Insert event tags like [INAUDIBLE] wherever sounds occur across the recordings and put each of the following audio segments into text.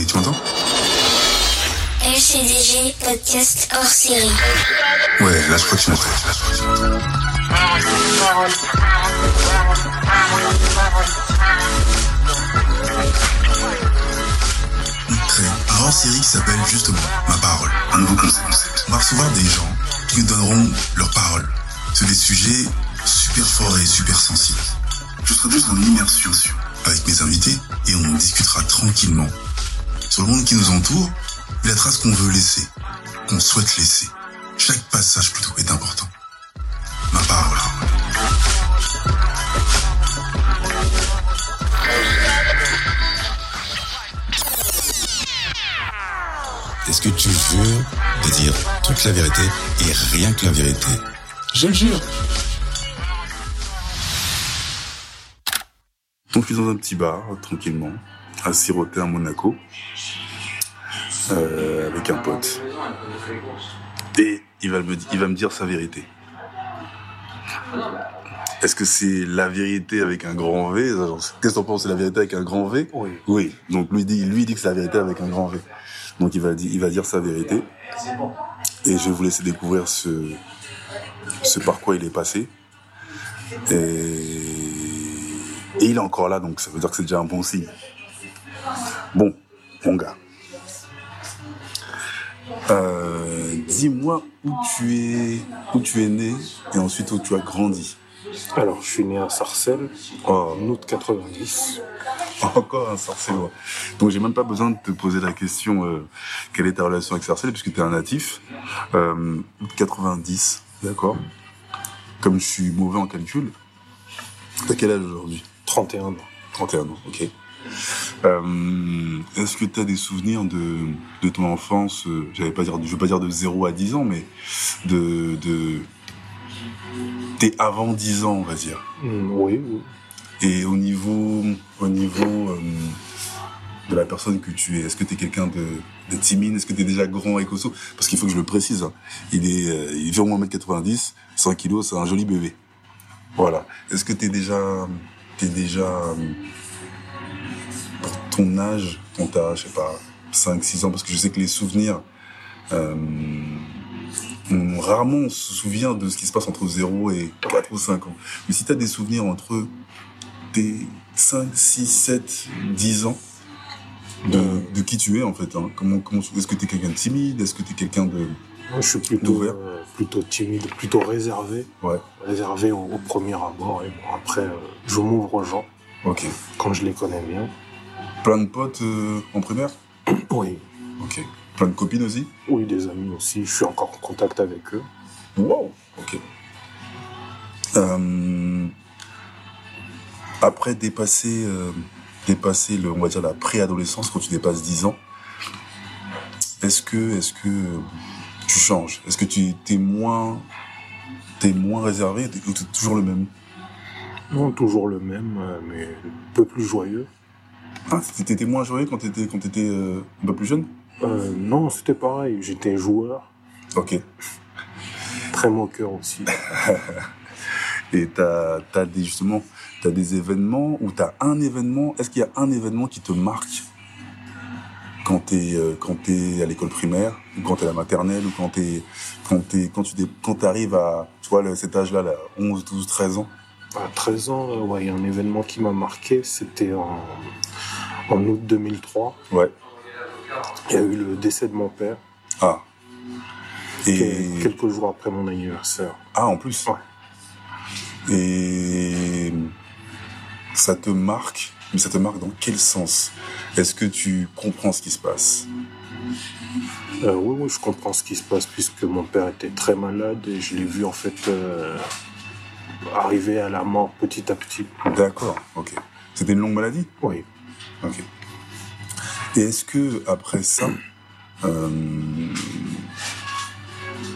Et tu m'entends? LCDG podcast hors série. Ouais, là je crois que tu m'entends. Un hors série qui s'appelle justement Ma parole, un nouveau concept. On va recevoir des gens qui nous donneront leur parole sur des sujets super forts et super sensibles. Je serai juste en immersion avec mes invités et on discutera tranquillement sur le monde qui nous entoure et la trace qu'on veut laisser, qu'on souhaite laisser. Chaque passage plutôt est important. Ma parole. Est-ce que tu jures de dire toute la vérité et rien que la vérité? Je le jure. Donc je suis dans un petit bar, tranquillement, à siroter à Monaco, euh, avec un pote. Et il va, me, il va me dire sa vérité. Est-ce que c'est la vérité avec un grand V Qu'est-ce que t'en penses C'est la vérité avec un grand V? Oui. Oui. Donc lui dit, lui dit que c'est la vérité avec un grand V. Donc il va, dire, il va dire sa vérité. Et je vais vous laisser découvrir ce, ce par quoi il est passé. Et, et il est encore là, donc ça veut dire que c'est déjà un bon signe. Bon, mon gars. Euh, Dis-moi où tu es, où tu es né et ensuite où tu as grandi. Alors, je suis né à Sarcelles Oh, en août 90. [LAUGHS] encore un Sarcellois. Donc j'ai même pas besoin de te poser la question euh, quelle est ta relation avec Sarcelles puisque tu es un natif. Euh, 90, d'accord. Comme je suis mauvais en calcul, t'as quel âge aujourd'hui? 31 ans. 31 ans, ok. Euh, Est-ce que tu as des souvenirs de, de ton enfance euh, J'allais pas dire, je veux pas dire de 0 à 10 ans, mais de de t'es avant 10 ans, on va dire. Hmm, oui, oui. Et au niveau au niveau euh, de la personne que tu es, est-ce que tu es quelqu'un de, de timide? Est-ce que tu es déjà grand et costaud? Parce qu'il faut que je le précise. hein. Il est euh, il fait au moins 1m90, 100 kg, c'est un joli bébé. Voilà. Est-ce que tu es déjà t'es déjà ton âge, quand t'as, je sais pas, 5, 6 ans, parce que je sais que les souvenirs, euh, on- rarement on se souvient de ce qui se passe entre 0 et 4 ou 5 ans. Mais si t'as des souvenirs entre tes 5, 6, 7, 10 ans, de, de qui tu es en fait, hein. comment, comment, est-ce que t'es quelqu'un de timide, est-ce que t'es quelqu'un de, Moi, je suis plutôt, euh, plutôt timide, plutôt réservé. ouais, Réservé au, au premier abord. Et bon, après, euh, je m'ouvre aux gens ok. quand je les connais bien. Plein de potes euh, en primaire, [COUGHS] Oui. ok. Plein de copines aussi, Oui, des amis aussi. Je suis encore en contact avec eux. Wow. Ok. Euh, après dépasser, euh, dépasser le, on va dire la préadolescence, quand tu dépasses 10 ans, est-ce que, est-ce que tu changes? Est-ce que tu es moins, t'es moins réservé ou t'es toujours le même? Non, toujours le même, mais un peu plus joyeux. Ah, t'étais moins joyeux quand t'étais, quand t'étais euh, un peu plus jeune? Euh, non, c'était pareil. J'étais joueur, Ok. très moqueur aussi. [LAUGHS] Et t'as, t'as des, justement, t'as des événements ou t'as un événement? Est-ce qu'il y a un événement qui te marque quand t'es, euh, quand t'es à l'école primaire ou quand t'es à la maternelle ou quand t'es, quand t'es, quand tu quand t'arrives à, tu vois, cet âge-là, là, 11, 12, 13 ans? À 13 ans, ouais, il y a un événement qui m'a marqué. C'était en, en août 2003. Ouais. Il y a eu le décès de mon père, Ah. Et, quel- quelques jours après mon anniversaire. ah, en plus. Ouais. Et ça te marque, mais ça te marque dans quel sens? Est-ce que tu comprends ce qui se passe? Euh, oui, oui, je comprends ce qui se passe puisque mon père était très malade et je l'ai vu en fait euh, arriver à la mort petit à petit. D'accord, ok. C'était une longue maladie? Oui. Ok. Et est-ce que après ça, euh,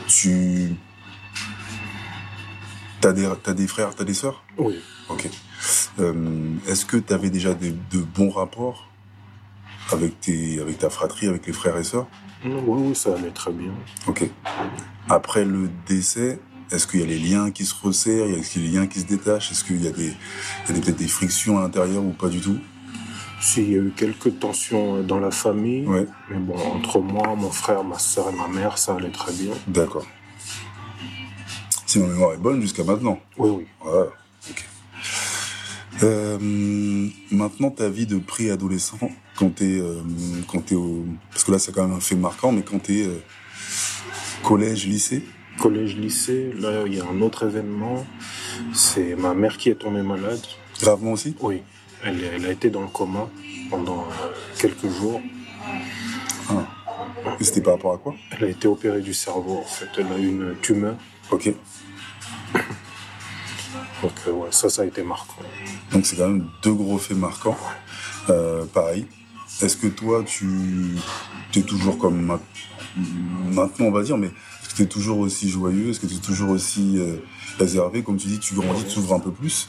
tu t'as des t'as des frères, t'as des sœurs? Oui. Ok. Euh, est-ce que tu avais déjà de bons rapports avec tes avec ta fratrie, avec les frères et sœurs? Oui, oui, ça allait très bien. Ok. Après le décès, est-ce qu'il y a les liens qui se resserrent? Est-ce qu'il y a des liens qui se détachent? Est-ce qu'il y a des, il y a peut-être des frictions à l'intérieur ou pas du tout? S'il y a eu quelques tensions euh, dans la famille, Ouais. mais bon, entre moi, mon frère, ma soeur et ma mère, ça allait très bien. D'accord. Si ma mémoire est bonne jusqu'à maintenant. Oui, oui. Ouais, ok. Euh, maintenant, ta vie de préadolescent, quand t'es, euh, quand t'es au, parce que là, c'est quand même un fait marquant, mais quand t'es euh, collège, lycée, Collège, lycée, là, il y a un autre événement. C'est ma mère qui est tombée malade. gravement aussi? Oui. Elle, elle a été dans le coma pendant euh, quelques jours. Et c'était par rapport à quoi? Elle a été opérée du cerveau, en fait. Elle a eu une tumeur. Ok. Donc, euh, ouais, ça, ça a été marquant. Donc c'est quand même deux gros faits marquants. Euh, pareil. Est-ce que toi, tu es toujours comme ma- maintenant, on va dire, mais est-ce que tu es toujours aussi joyeux? Est-ce que tu es toujours aussi euh, réservé? Comme tu dis, tu grandis, tu s'ouvres un peu plus.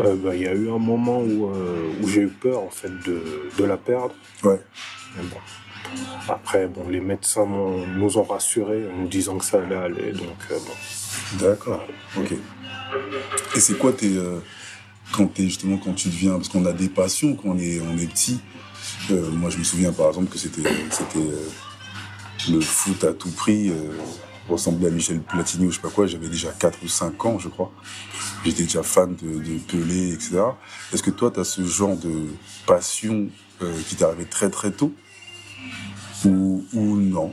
Euh, bah, Il y a eu un moment où, euh, où j'ai eu peur, en fait, de, de la perdre. Ouais. Mais bon. Après, bon, les médecins nous ont rassurés en nous disant que ça allait aller. Donc, euh, bon. D'accord. Ok. Et c'est quoi tes quand t'es justement quand tu deviens parce qu'on a des passions quand on est on est petit. Moi, je me souviens par exemple que c'était c'était le foot à tout prix. Ressemblait à Michel Platini ou je sais pas quoi. J'avais déjà 4 ou 5 ans, je crois. J'étais déjà fan de, de Pelé, etc. Est-ce que toi, tu as ce genre de passion euh, qui t'est arrivé très très tôt? Ou, ou non?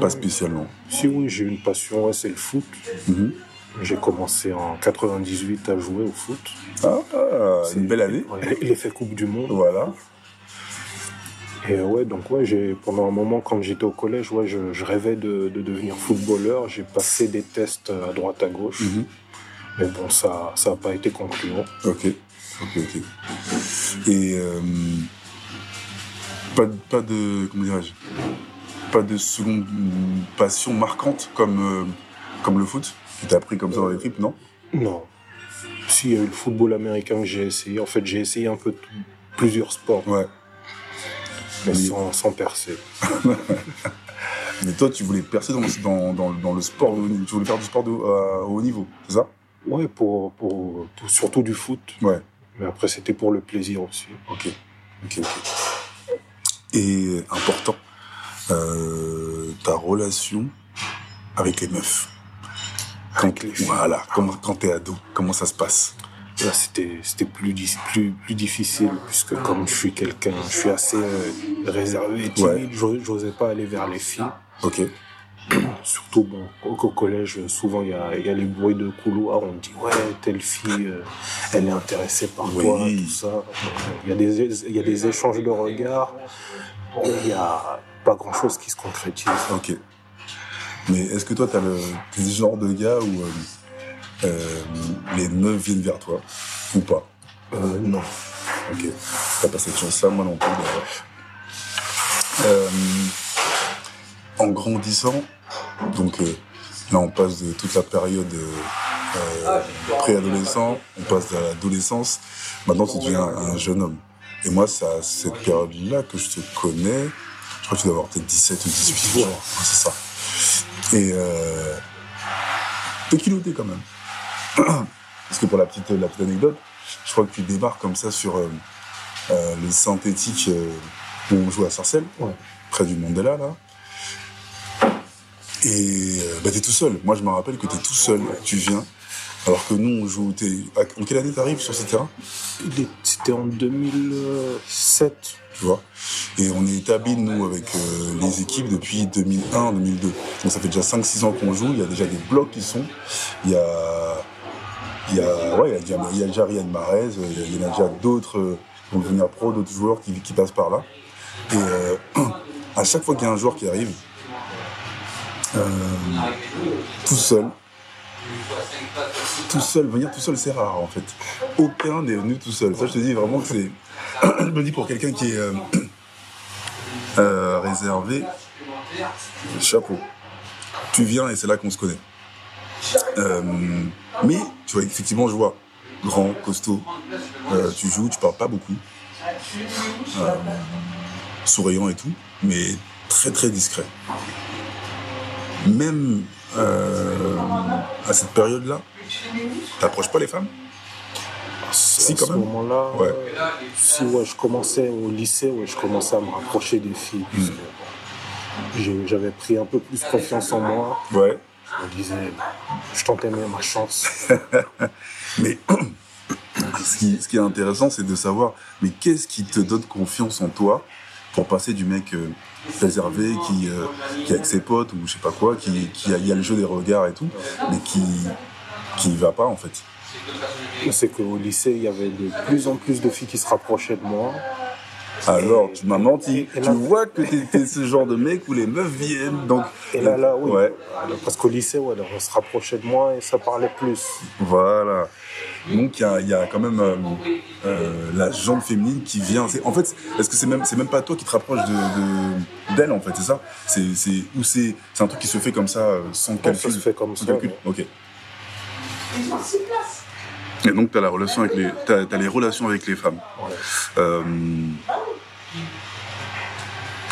Pas spécialement. Si oui, j'ai une passion, ouais, c'est le foot. Mhm. J'ai commencé en 98 à jouer au foot. Ah, c'est une belle année. L'effet Coupe du Monde. Voilà. Et ouais, donc ouais, j'ai pendant un moment quand j'étais au collège, ouais, je, je rêvais de, de devenir footballeur. J'ai passé des tests à droite à gauche, Mhm. mais bon, ça, ça n'a pas été concluant. Ok, ok, ok. Et euh, pas, de- pas de comment dirais-je, pas de seconde passion marquante comme euh, comme le foot qui t'a pris comme ça dans les tripes, non? Non. Si, il y a eu le football américain que j'ai essayé. En fait, j'ai essayé un peu tout- plusieurs sports, Ouais. Mais sans, sans percer. [LAUGHS] Mais toi, tu voulais percer dans, le- dans, dans, dans le sport, tu voulais faire du sport de, à haut niveau, c'est ça? Ouais, pour, pour, pour- surtout du foot. Ouais. Mais après, c'était pour le plaisir aussi. Ok, ok, ok. Et important, euh, ta relation avec les meufs. Quand, Avec les filles. voilà, comment, quand t'es ado, comment ça se passe? Là, c'était c'était plus, plus, plus difficile, puisque comme je suis quelqu'un, je suis assez euh, réservé et timide, Ouais. j'o- j'osais pas aller vers les filles. Ok. [CLEARS THROAT] Surtout, bon, au, collège, souvent, il y a, il y a les bruits de couloir, on dit, ouais, telle fille, euh, elle est intéressée par Oui. toi, tout ça. Il y, a des, il y a des échanges de regards, il y a pas grand-chose qui se concrétise. Ok. Mais est-ce que toi, t'as le, t'es le genre de gars où euh, les meufs viennent vers toi ou pas Euh, non. Ok. T'as pas cette chance-là, moi non plus. d'ailleurs. Euh, en grandissant, donc euh, là on passe de toute la période euh, euh, préadolescent, on passe à l'adolescence. Maintenant tu deviens un jeune homme. Et moi, c'est à cette période-là que je te connais. Je crois que tu dois avoir peut-être 17 ou 18 ans. Ouais, c'est ça. Et euh, peu culotté quand même. [COUGHS] Parce que pour la petite, la petite anecdote, je crois que tu débarques comme ça sur euh, euh, le synthétique euh, où on joue à Sarcelles, Ouais. près du Mandela, là. Et euh, bah, t'es tout seul. Moi, je me rappelle que t'es tout seul. Tu viens. Alors que nous, on joue. T'es... En quelle année t'arrives sur ce terrain? Il est- C'était en 2007. tu vois? Et on est établi, nous, avec euh, les équipes depuis 2001, 2002. Donc ça fait déjà 5-6 ans qu'on joue, il y a déjà des blocs qui sont. Il y a, il y a, ouais, il y a déjà, il y déjà Ryan Marez, euh, il y en a déjà d'autres euh, vont devenir pro, d'autres joueurs qui, passent par là. Et euh, [CLEARS THROAT] à chaque fois qu'il y a un joueur qui arrive, euh, tout seul, tout seul, venir tout seul, c'est rare en fait. Aucun n'est venu tout seul. Ça, je te dis vraiment que c'est. [CLEARS THROAT] je me dis pour quelqu'un qui est euh, [CLEARS THROAT] euh, réservé, chapeau. Tu viens et c'est là qu'on se connaît. Euh, mais, tu vois, effectivement, je vois grand, costaud, euh, tu joues, tu parles pas beaucoup, Euh, souriant et tout, mais très très discret. Même euh, à cette période-là, t'approches pas les femmes? Si, à quand ce même. moment-là, Ouais. euh, si ouais, je commençais au lycée, ouais, je commençais à me rapprocher des filles. j'ai- J'avais pris un peu plus confiance en moi. Ouais. Je me disais, je tentais ma chance. [LAUGHS] Mais [CLEARS THROAT] ce qui, ce qui est intéressant, c'est de savoir, mais qu'est-ce qui te donne confiance en toi pour passer du mec euh, réservé qui, euh, qui est avec ses potes ou je sais pas quoi, qui, qui a, il y a le jeu des regards et tout, mais qui qui va pas en fait? C'est qu'au lycée, il y avait de plus en plus de filles qui se rapprochaient de moi. Alors, tu m'as menti. Et- et tu vois que t'es ce genre de mec où les meufs viennent, donc. Et là, là, oui. Ouais, Parce qu'au lycée, ouais, on se rapprochait de moi et ça parlait plus. voilà. Donc il y a, il y a quand même euh, euh, la jambe féminine qui vient. C'est- En fait, est-ce que c'est même c'est même pas toi qui te rapproches de de- d'elle en fait, c'est ça? C'est c'est ou c'est c'est un truc qui se fait comme ça euh, sans ça calcul? se fait comme sans ça, calcul? ouais. Ok. Et donc relation avec les relations avec les femmes. Euh,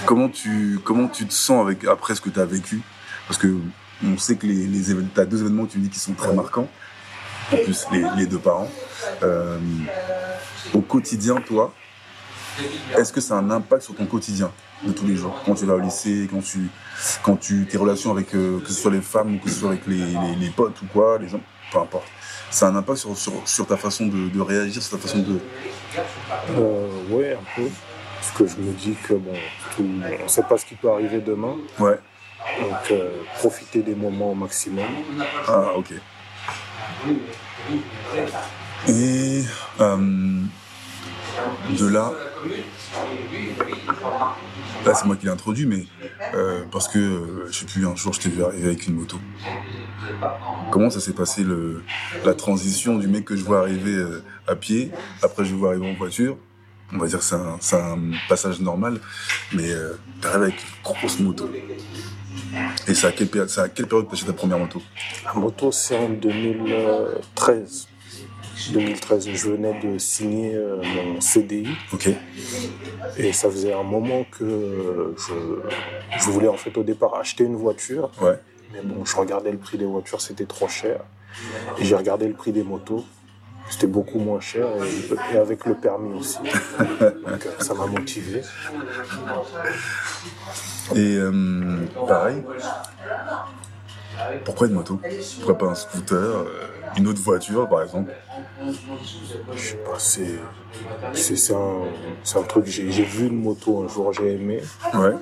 comment tu comment tu te sens après ce que tu as vécu? Parce que on sait que événements, t'as deux événements tu dis qui sont très marquants. En plus les, deux parents. Euh, au quotidien, toi, est-ce que ça a un impact sur ton quotidien de tous les jours? Quand tu vas au lycée, quand tu quand tu tes relations avec euh, que ce soit les femmes que ce soit avec les, potes ou quoi, les hommes, peu importe. Ça a un impact sur, sur, sur ta façon de, de réagir, sur ta façon de, Euh, ouais, un peu. Parce que je me dis que bon, tout, on ne sait pas ce qui peut arriver demain. Ouais. Donc, euh, profiter des moments au maximum. Ah, ok. Et euh, de là, là c'est moi qui l'ai introduit, mais euh, parce que euh, je sais plus, un jour je t'ai vu arriver avec une moto. Comment ça s'est passé le, la transition du mec que je vois arriver euh, à pied, après je vois arriver en voiture? On va dire que c'est un, passage normal, mais euh, t'arrives avec une grosse moto. Et c'est à quelle à quelle période t'achètes ta première moto? La moto, c'est en 2013. 2013, je venais de signer euh, mon CDI Ok. et ça faisait un moment que euh, je, je voulais en fait au départ acheter une voiture, Ouais. Mais bon, je regardais le prix des voitures, c'était trop cher. Et j'ai regardé le prix des motos, c'était beaucoup moins cher et, et avec le permis aussi. [LAUGHS] Donc euh, ça m'a motivé. Et euh, pareil, pourquoi une moto? Pourquoi pas un scooter, euh, une autre voiture par exemple? Je sais pas, c'est c'est un, un truc. J'ai j'ai vu une moto un jour, j'ai aimé. Ouais.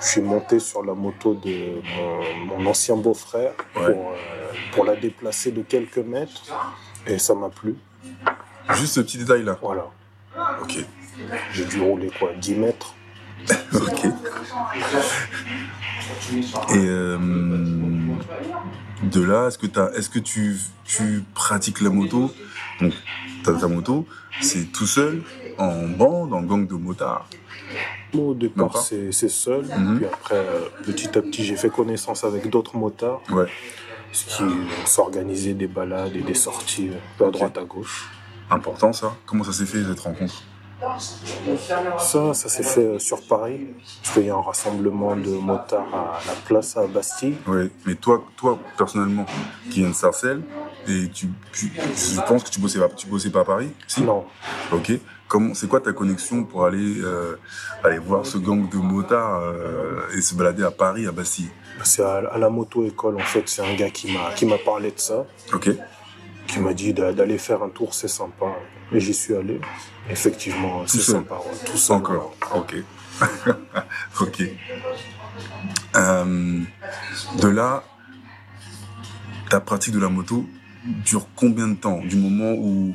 Je suis monté sur la moto de mon, mon ancien beau-frère Ouais. pour, euh, pour la déplacer de quelques mètres et ça m'a plu. Juste ce petit détail là. Voilà. Ok. J'ai dû rouler quoi 10 mètres. [LAUGHS] Ok. Et euh, de là, est-ce que, tu, tu pratiques la moto? Donc, t'as ta moto, c'est tout seul, en bande, en gang de motards. Au départ, c'est seul. Puis après, euh, petit à petit, j'ai fait connaissance avec d'autres motards Ouais. ce qui s'organisaient des balades et des sorties euh, à droite à gauche. Important ça. Comment ça s'est fait cette rencontre? Ça, ça s'est fait euh, sur Paris, parce qu'il y a un rassemblement de motards à la place à Bastille. Ouais. Mais toi, toi personnellement, qui viens de Sarcelles, et tu, tu- je pense que tu bossais pas, tu bossais pas à Paris Si? Non, Ok. C'est quoi ta connexion pour aller, euh, aller voir ce gang de motards euh, et se balader à Paris, à Bastille? C'est à, à la moto-école, en fait, c'est un gars qui m'a parlé de ça, Ok. qui m'a dit d'a- d'aller faire un tour, c'est sympa. Et j'y suis allé. Effectivement, c'est seul sympa. ouais, Tout seul. Encore. Ok. [LAUGHS] ok. Euh, de là, ta pratique de la moto dure combien de temps? Du moment où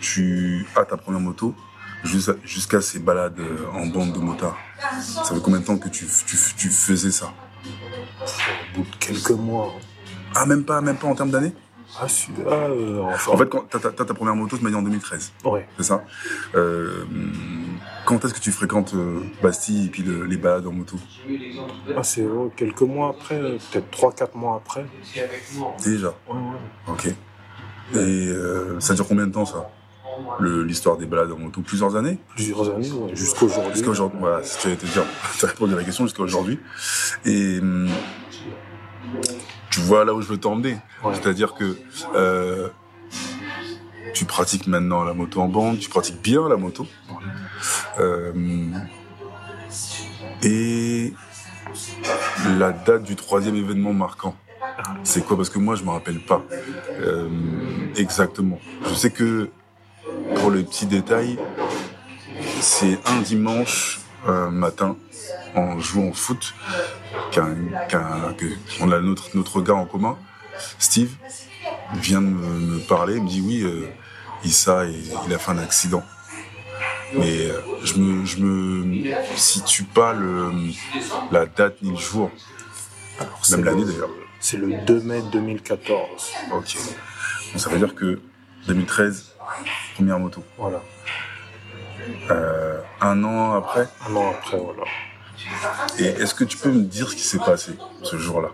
tu as ta première moto jusqu'à ces balades euh, en bande de motards Ça fait combien de temps que tu, tu, tu faisais ça? Au bout de quelques mois. hein. Ah, même pas, même pas en termes d'années? Ah, si- ah, euh, enfin, En fait, quand t'as ta première moto, tu m'as dit en 2013. ouais. c'est ça. Euh, quand est-ce que tu fréquentes euh, Bastille et puis le- les balades en moto? Ah, c'est ouais, quelques mois après, euh, peut-être 3-4 mois après. Déjà? Ouais, ouais. Ok. Et euh, ça dure combien de temps ça? L'histoire des balades en moto? Plusieurs années? Plusieurs années, ouais, jusqu'aujourd'hui. Jusqu'à aujourd'hui. Voilà, ce que j'allais te dire. [LAUGHS] Tu as répondu à la question jusqu'à aujourd'hui. Et hum, tu vois là où je veux t'emmener. Ouais. C'est-à-dire que euh, tu pratiques maintenant la moto en bande, tu pratiques bien la moto. Euh, et la date du troisième événement marquant, c'est quoi? Parce que moi, je me rappelle pas euh, exactement. Je sais que pour le petit détail, c'est un dimanche euh, matin en jouant au foot que- on a notre, notre gars en commun, Steve, vient de me, me parler, il me dit oui, euh, Issa, il, il a fait un accident. Mais euh, je me, je me situe pas le, la date ni le jour, C'est même l'année le- d'ailleurs. C'est le 2 mai 2014. Ok. Donc ça veut dire que 2013, première moto. Voilà. Euh, un an après? Un an après, voilà. Et est-ce que tu peux me dire ce qui s'est passé ce jour-là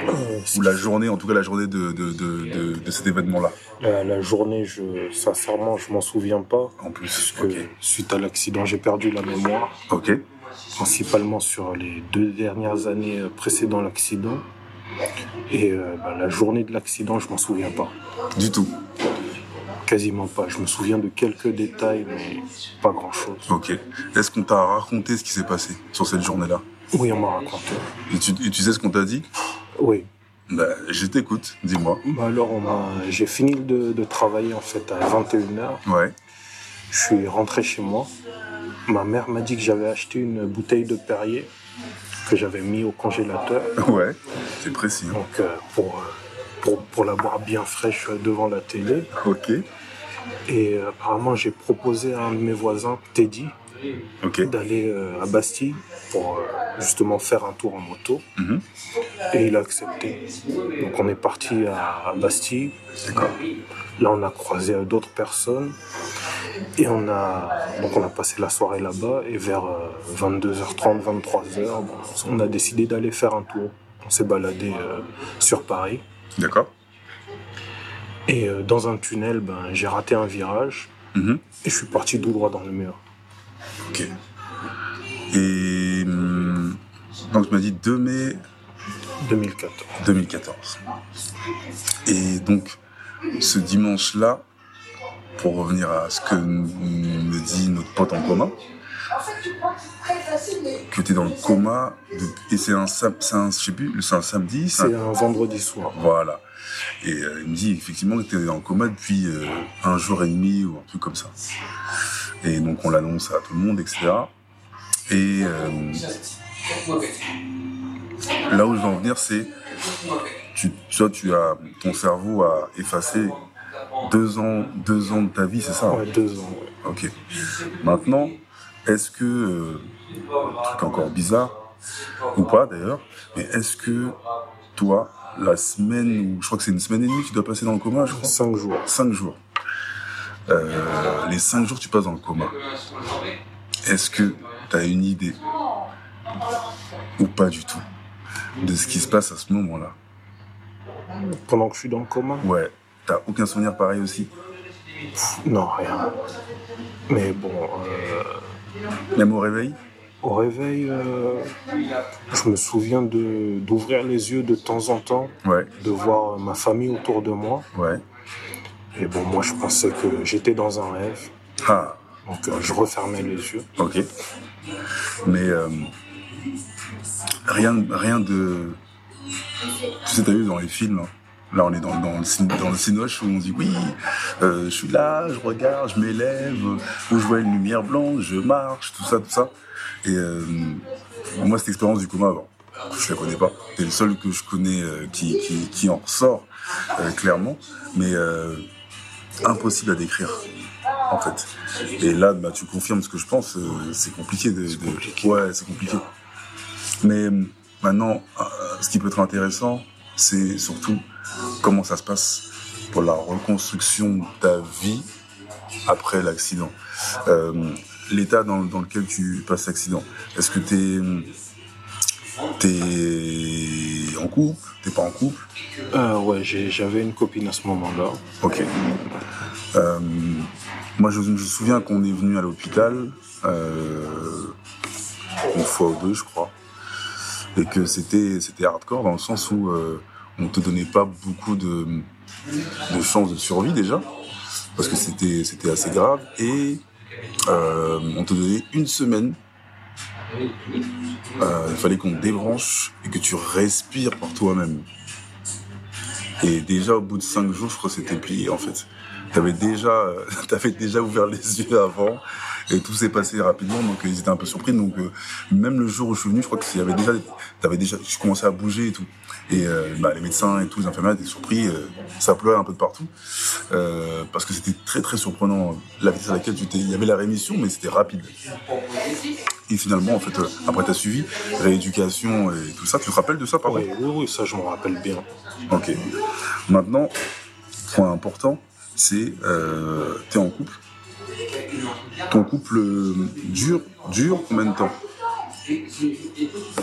Euh, Ou la journée, en tout cas la journée de, de, de, cet événement-là La, la journée, je, sincèrement, je m'en souviens pas. En plus. Parce que suite à l'accident, j'ai perdu la mémoire, Ok. principalement sur les deux dernières années précédant l'accident. Et euh, bah, la journée de l'accident, je m'en souviens pas. Du tout. Quasiment pas. Je me souviens de quelques détails, mais pas grand-chose. Ok. Est-ce qu'on t'a raconté ce qui s'est passé sur cette journée-là? Oui, on m'a raconté. et tu, et tu sais ce qu'on t'a dit? Oui. bah, Je t'écoute, dis-moi. Bah alors, j'ai fini de, de travailler en fait à 21h. Ouais. Je suis rentré chez moi. Ma mère m'a dit que j'avais acheté une bouteille de Perrier que j'avais mis au congélateur. Ouais. C'est précis. hein. Donc, euh, pour, euh, pour, pour la boire bien fraîche devant la télé. Ok. Et euh, apparemment, j'ai proposé à un de mes voisins, Teddy, d'aller euh, à Bastille pour euh, justement faire un tour en moto. Mhm. Et il a accepté. Donc, on est parti à, Bastille. D'accord. Là, on a croisé d'autres personnes. Et on a, donc on a passé la soirée là-bas. Et vers euh, 22h30, 23h, bon, on a décidé d'aller faire un tour. On s'est baladé sur Paris. D'accord. Et euh, dans un tunnel, ben, j'ai raté un virage. Mhm. Et je suis parti tout droit dans le mur. Ok. Et hum, donc tu m'as dit 2 mai 2014. 2014. Et donc ce dimanche-là, pour revenir à ce que m- me dit notre pote en commun, que tu es dans le coma, et c'est un, sam- c'est un, je sais plus, c'est un samedi, c'est un- vendredi soir. Voilà. Et euh, il me dit effectivement que tu es dans le coma depuis euh, un jour et demi ou un truc comme ça. Et donc on l'annonce à tout le monde, etc. Et euh, là où je veux en venir, c'est tu, tu vois, tu as ton cerveau a effacé deux ans, deux ans de ta vie, c'est ça? Ouais, deux ans. ouais. Ok. Maintenant, est-ce que, truc encore bizarre, ou pas d'ailleurs, mais est-ce que toi, la semaine où, je crois que c'est une semaine et demie que tu dois passer dans le coma, je crois, Cinq jours. cinq jours, euh, les cinq jours tu passes dans le coma, est-ce que tu as une idée, ou pas du tout, de ce qui se passe à ce moment-là? Pendant que je suis dans le coma? Ouais, t'as aucun souvenir pareil aussi? Non, rien. Mais bon, euh, Même au réveil? Au réveil, euh, je me souviens d'ouvrir les yeux de temps en temps, Ouais, de voir ma famille autour de moi. ouais. Et bon, moi, je pensais que j'étais dans un rêve. Ah, Donc, euh, je refermais les yeux. Ok. Mais euh, rien, rien de. Tu sais, t'as vu dans les films, hein, là on est dans, dans, le, dans le cinoche où on dit oui, euh, je suis là, je regarde, je m'élève, où je vois une lumière blanche, je marche, tout ça, tout ça. Et euh, moi, cette expérience du coma, bon, je la connais pas. C'est le seul que je connais euh, qui, qui, qui en ressort clairement, mais impossible à décrire en fait. Et là, bah, tu confirmes ce que je pense, c'est compliqué de. Ouais, c'est compliqué. Mais maintenant, ce qui peut être intéressant, c'est surtout comment ça se passe pour la reconstruction de ta vie après l'accident. Euh, L'état dans, dans lequel tu passes l'accident. Est-ce que t'es t'es en couple T'es pas en couple? Euh, ouais, j'avais une copine à ce moment-là. Ok. Euh, moi, je, je me souviens qu'on est venu à l'hôpital une fois ou deux, je crois, et que c'était c'était hardcore dans le sens où euh, on te donnait pas beaucoup de de chances de survie déjà, parce que c'était c'était assez grave et euh, on te donnait une semaine. Euh, il fallait qu'on débranche et que tu respires par toi-même. Et déjà au bout de cinq jours, je crois que c'était plié en fait. T'avais déjà, [LAUGHS] t'avais déjà ouvert les yeux avant et tout s'est passé rapidement, donc ils étaient un peu surpris. Donc euh, même le jour où je suis venu, je crois que y avait déjà, t'avais déjà, je commençais à bouger et tout. Et euh, bah, les médecins et tous les infirmières étaient surpris, euh, ça pleurait un peu de partout parce que c'était très très surprenant la vitesse à laquelle tu étais. Il y avait la rémission, mais c'était rapide. Et finalement, en fait, après t'as suivi rééducation et tout ça. Tu te rappelles de ça, par Oui, oui, oui, ça je m'en rappelle bien. Ok. Maintenant, point important, c'est euh, t'es en couple. Ton couple euh, dure, dure combien de temps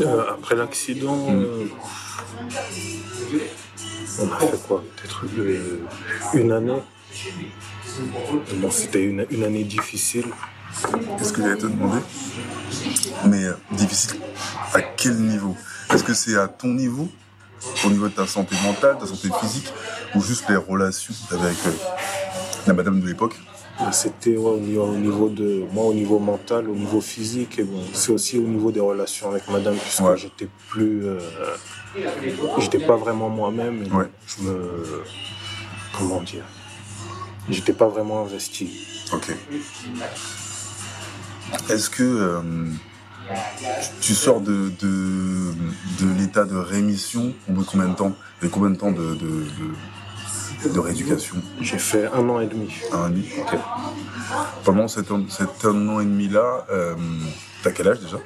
Euh, après l'accident, euh, on a fait quoi Peut-être euh, une année. Bon, c'était une, une année difficile. Qu'est-ce que j'allais te demander Mais difficile. À quel niveau Est-ce que c'est à ton niveau Au niveau de ta santé mentale, ta santé physique Ou juste les relations que t'avais avec euh, la madame de l'époque C'était ouais, au, niveau, au niveau de moi, au niveau mental, au niveau physique, et bon, c'est aussi au niveau des relations avec madame, puisque Ouais. j'étais plus. euh, j'étais pas vraiment moi-même. Ouais. Je me. Comment dire J'étais pas vraiment investi. Ok. Est-ce que euh, tu sors de, de, de l'état de rémission au bout de combien de temps Et combien de temps de, de, de, rééducation J'ai fait un an et demi. Un an et demi Ok. Pendant cet, un an et demi-là, euh, t'as quel âge déjà?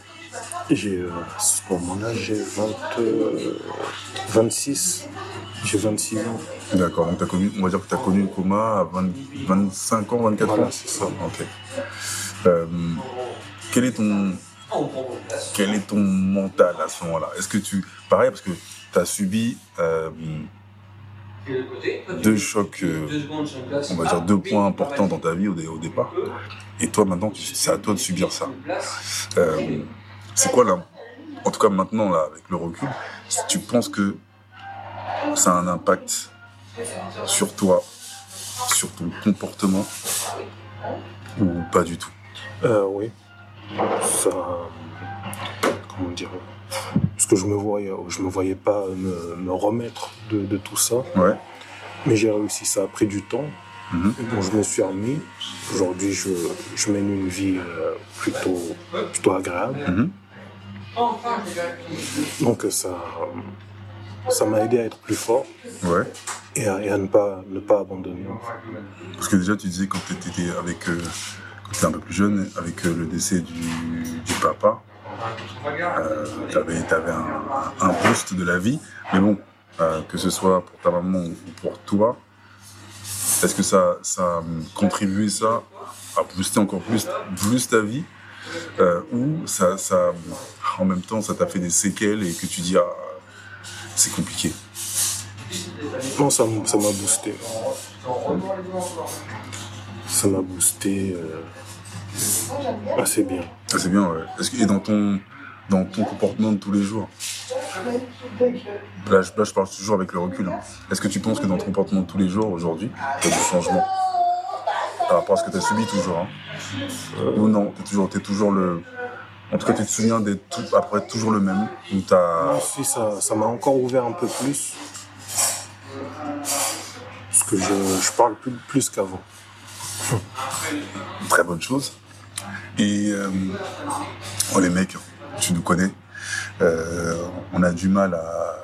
J'ai, euh, à ce moment-là, j'ai 20, euh, 26. J'ai 26 ans. D'accord, donc t'as connu, on va dire que tu as connu le coma à 20 25 ans, 24 Voilà, ans? c'est ça. Ok. Euh, quel est ton quel est ton mental à ce moment-là? Est-ce que tu pareil parce que tu as subi deux chocs, euh, on va dire deux points importants dans ta vie au, dé- au départ. Et toi maintenant, c'est à toi de subir ça. Euh, c'est quoi là En tout cas maintenant là, avec le recul, si tu penses que ça a un impact sur toi, sur ton comportement ou pas du tout? Euh, oui. Ça. Comment dire? Que je me voyais, je me voyais pas me, me remettre de, de tout ça. Ouais. Mais j'ai réussi, ça a pris du temps. Mhm. Bon, je me suis remis. Aujourd'hui, je, je mène une vie euh, plutôt, plutôt agréable. Mhm. Donc ça ça m'a aidé à être plus fort Ouais. et à, et à ne, pas, ne pas abandonner. Parce que déjà, tu disais quand tu étais avec, euh, quand un peu plus jeune, avec euh, le décès du, du papa, euh, tu avais, un, boost de la vie. Mais bon, euh, que ce soit pour ta maman ou pour toi, est-ce que ça, ça a contribué ça à booster encore plus, ta vie? Euh, Ou ça, ça, en même temps, ça t'a fait des séquelles et que tu dis, ah, c'est compliqué? Non, ça m'a boosté. Ça m'a boosté assez bien. Ah, c'est bien, ouais. Est-ce que, et dans ton, dans ton comportement de tous les jours? Là je, là, je parle toujours avec le recul. hein. Est-ce que tu penses que dans ton comportement de tous les jours, aujourd'hui, tu as du changement? Par rapport à ce que tu as subi toujours hein Ou non T'es toujours, t'es toujours le... En tout cas, tu te souviens d'être tout, après toujours le même Ou t'as... Si ça ça m'a encore ouvert un peu plus. Parce que je, je parle plus, plus qu'avant. très bonne chose. Et euh, oh, les mecs, tu nous connais, euh, on a du mal à...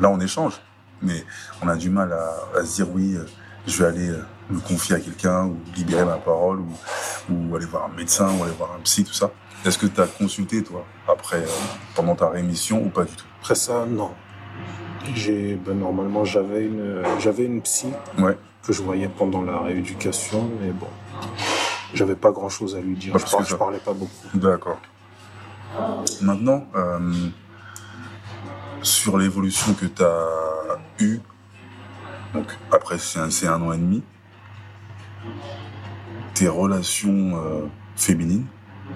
Là, on échange, mais on a du mal à, à se dire oui, euh, je vais aller me confier à quelqu'un ou libérer ma parole ou, ou aller voir un médecin ou aller voir un psy, tout ça. Est-ce que tu as consulté, toi, après, pendant ta rémission ou pas du tout? Après ça, non. J'ai, ben, normalement, j'avais une, j'avais une psy Ouais. que je voyais pendant la rééducation, mais bon, j'avais pas grand chose à lui dire. Pas Je, plus par- que je parlais pas beaucoup. D'accord. Maintenant, euh, sur l'évolution que tu as eue, donc après c'est un, an et demi, tes relations euh, féminines,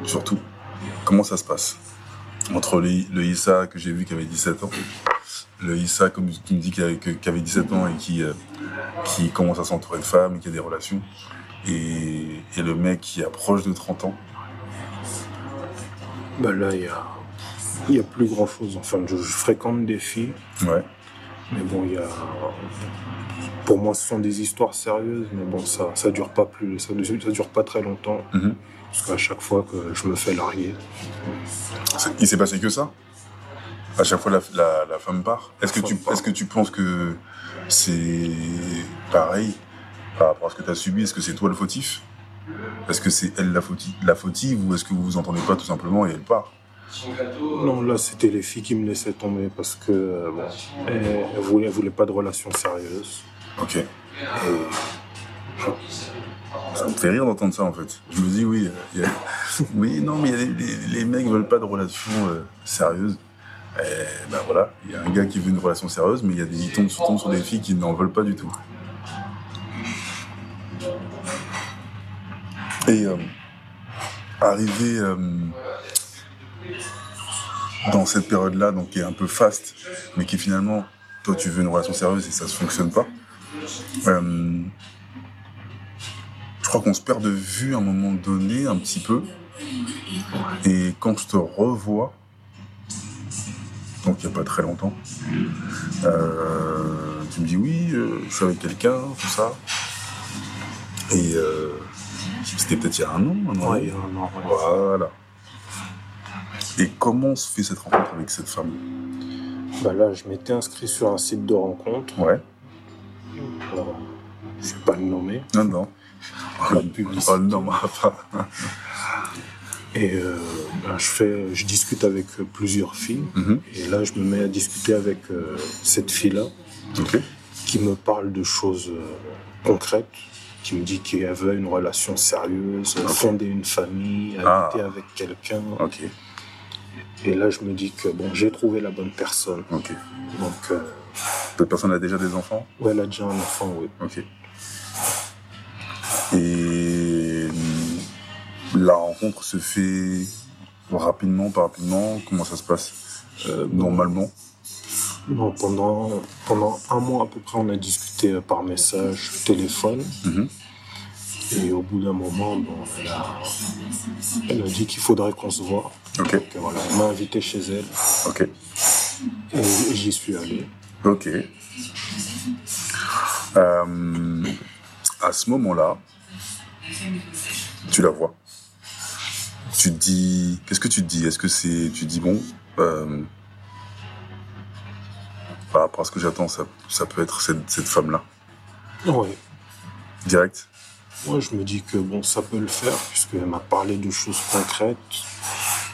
surtout, comment ça se passe? Entre le, le Issa que j'ai vu qui avait 17 ans, le Issa, comme tu me dis, qui avait, que- qui avait 17 ans et qui, euh, qui commence à s'entourer de femmes et qui a des relations, et, et le mec qui approche de 30 ans Bah là, il y a, il y a plus grand chose. Enfin, je, je fréquente des filles, Ouais. mais bon, il y a. Pour moi, ce sont des histoires sérieuses, mais bon, ça, ça dure pas plus, ça, ça dure pas très longtemps. Mhm. Parce qu'à chaque fois que je me fais larguer, Il s'est passé que ça? À chaque fois, la, la, la femme part? Est-ce que, tu, femme part. est-ce que tu penses que c'est pareil? Par rapport à ce que tu as subi Est-ce que c'est toi le fautif? Est-ce que c'est elle la, fautive, la fautive ou est-ce que vous vous entendez pas tout simplement et elle part? Non, là, c'était les filles qui me laissaient tomber parce que euh, bon, elles, elles voulaient, pas de relation sérieuse. Ok. Ça me fait rire d'entendre ça en fait. Je me dis oui, euh, il a- [LAUGHS] oui, non, mais il y a les, les- les mecs veulent pas de relation euh, sérieuse. Et ben voilà, il y a un gars qui veut une relation sérieuse, mais il y a des ils tombent, tombent sur des filles qui n'en veulent pas du tout. Et euh, arrivé euh, dans cette période-là, donc qui est un peu faste, mais qui finalement, toi tu veux une relation sérieuse et ça se fonctionne pas. Euh, je crois qu'on se perd de vue à un moment donné, un petit peu. Et quand je te revois, donc il n'y a pas très longtemps, euh, tu me dis oui, euh, je suis avec quelqu'un, tout ça. Et euh, c'était peut-être il y a un an, un an. Ouais, il y a un an. Voilà. Et comment se fait cette rencontre avec cette femme? Bah là, je m'étais inscrit sur un site de rencontre. Ouais. Alors, je vais pas le nommer. Non, non. La publicité. Oh non, femme. [LAUGHS] Et euh, ben, je, fais, je discute avec euh, plusieurs filles. Mhm. Et là, je me mets à discuter avec euh, cette fille-là qui me parle de choses euh, concrètes, qui me dit qu'elle veut une relation sérieuse, fonder une famille, Ah. habiter avec quelqu'un. Et là, je me dis que bon, j'ai trouvé la bonne personne. Donc, euh, Cette personne a déjà des enfants? Ouais, elle a déjà un enfant, oui. Ok. Et la rencontre se fait rapidement, pas rapidement? Comment ça se passe Euh, Normalement? Non, pendant, pendant un mois à peu près, on a discuté euh, par message, téléphone. Mhm. Et au bout d'un moment, bon, elle, a, elle a dit qu'il faudrait qu'on se voit. Ok. Donc, voilà, elle m'a invité chez elle et j'y suis allé. Ok. Euh, à ce moment-là, tu la vois. Tu te dis, qu'est-ce que tu te dis? Est-ce que c'est, tu te dis bon, euh, par rapport à ce que j'attends, ça, ça peut être cette, cette femme-là, Ouais. direct? Moi, je me dis que bon, ça peut le faire, puisqu'elle m'a parlé de choses concrètes,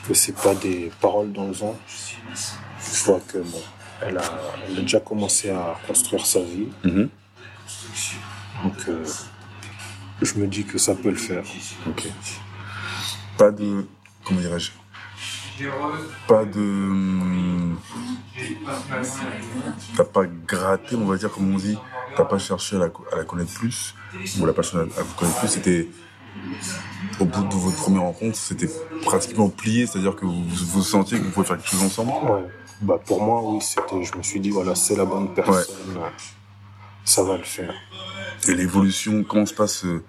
que c'est pas des paroles dans le vent. Je vois que bon, elle a, elle a déjà commencé à construire sa vie, Mhm. donc euh, je me dis que ça peut le faire. Ok. Pas de, comment dirais-je? Pas de, hum, t'as pas gratté, on va dire comme on dit. T'as pas cherché à la, co- à la connaître plus, ou la personne à, vous connaître plus. C'était au bout de votre première rencontre, c'était pratiquement plié, c'est-à-dire que vous, vous sentiez que vous pouvez faire quelque chose ensemble? Ouais. Bah pour moi, oui, c'était. Je me suis dit voilà, c'est la bonne personne. Ça va le faire. Et l'évolution, comment se passe, euh,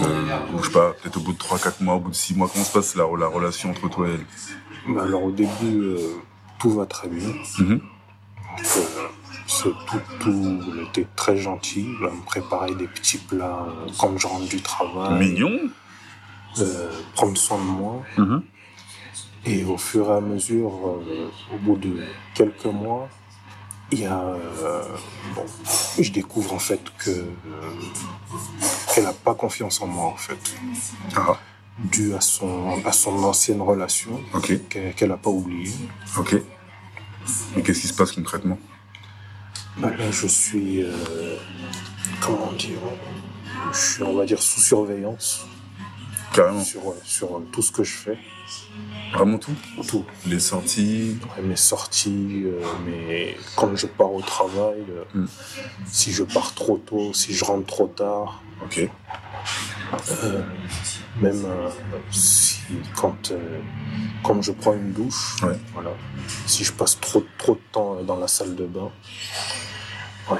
euh, je sais pas, peut-être au bout de 3-4 mois, au bout de 6 mois, comment se passe la, la relation entre toi et elle? Bah, alors au début, euh, tout va très bien. Euh, c'est tout, était très gentil. Elle me préparer des petits plats euh, quand je rentre du travail. Mignon euh, prendre soin de moi. Mhm. Et au fur et à mesure, au bout de quelques mois, il y a, bon, je découvre en fait que qu'elle n'a pas confiance en moi en fait, Ah, dû à son à son ancienne relation qu'elle n'a pas oubliée. ok. Et qu'est-ce qui se passe concrètement? Bah, là, je suis, euh, comment dire, je suis, on va dire, sous surveillance Carrément. sur, sur tout ce que je fais, Vraiment tout? Tout. Les sorties? Ouais, mes sorties, euh, mes... quand je pars au travail, euh, Mm. si je pars trop tôt, si je rentre trop tard, Ok. même euh, si quand, euh, quand je prends une douche, Ouais. voilà, si je passe trop, trop de temps dans la salle de bain, ouais,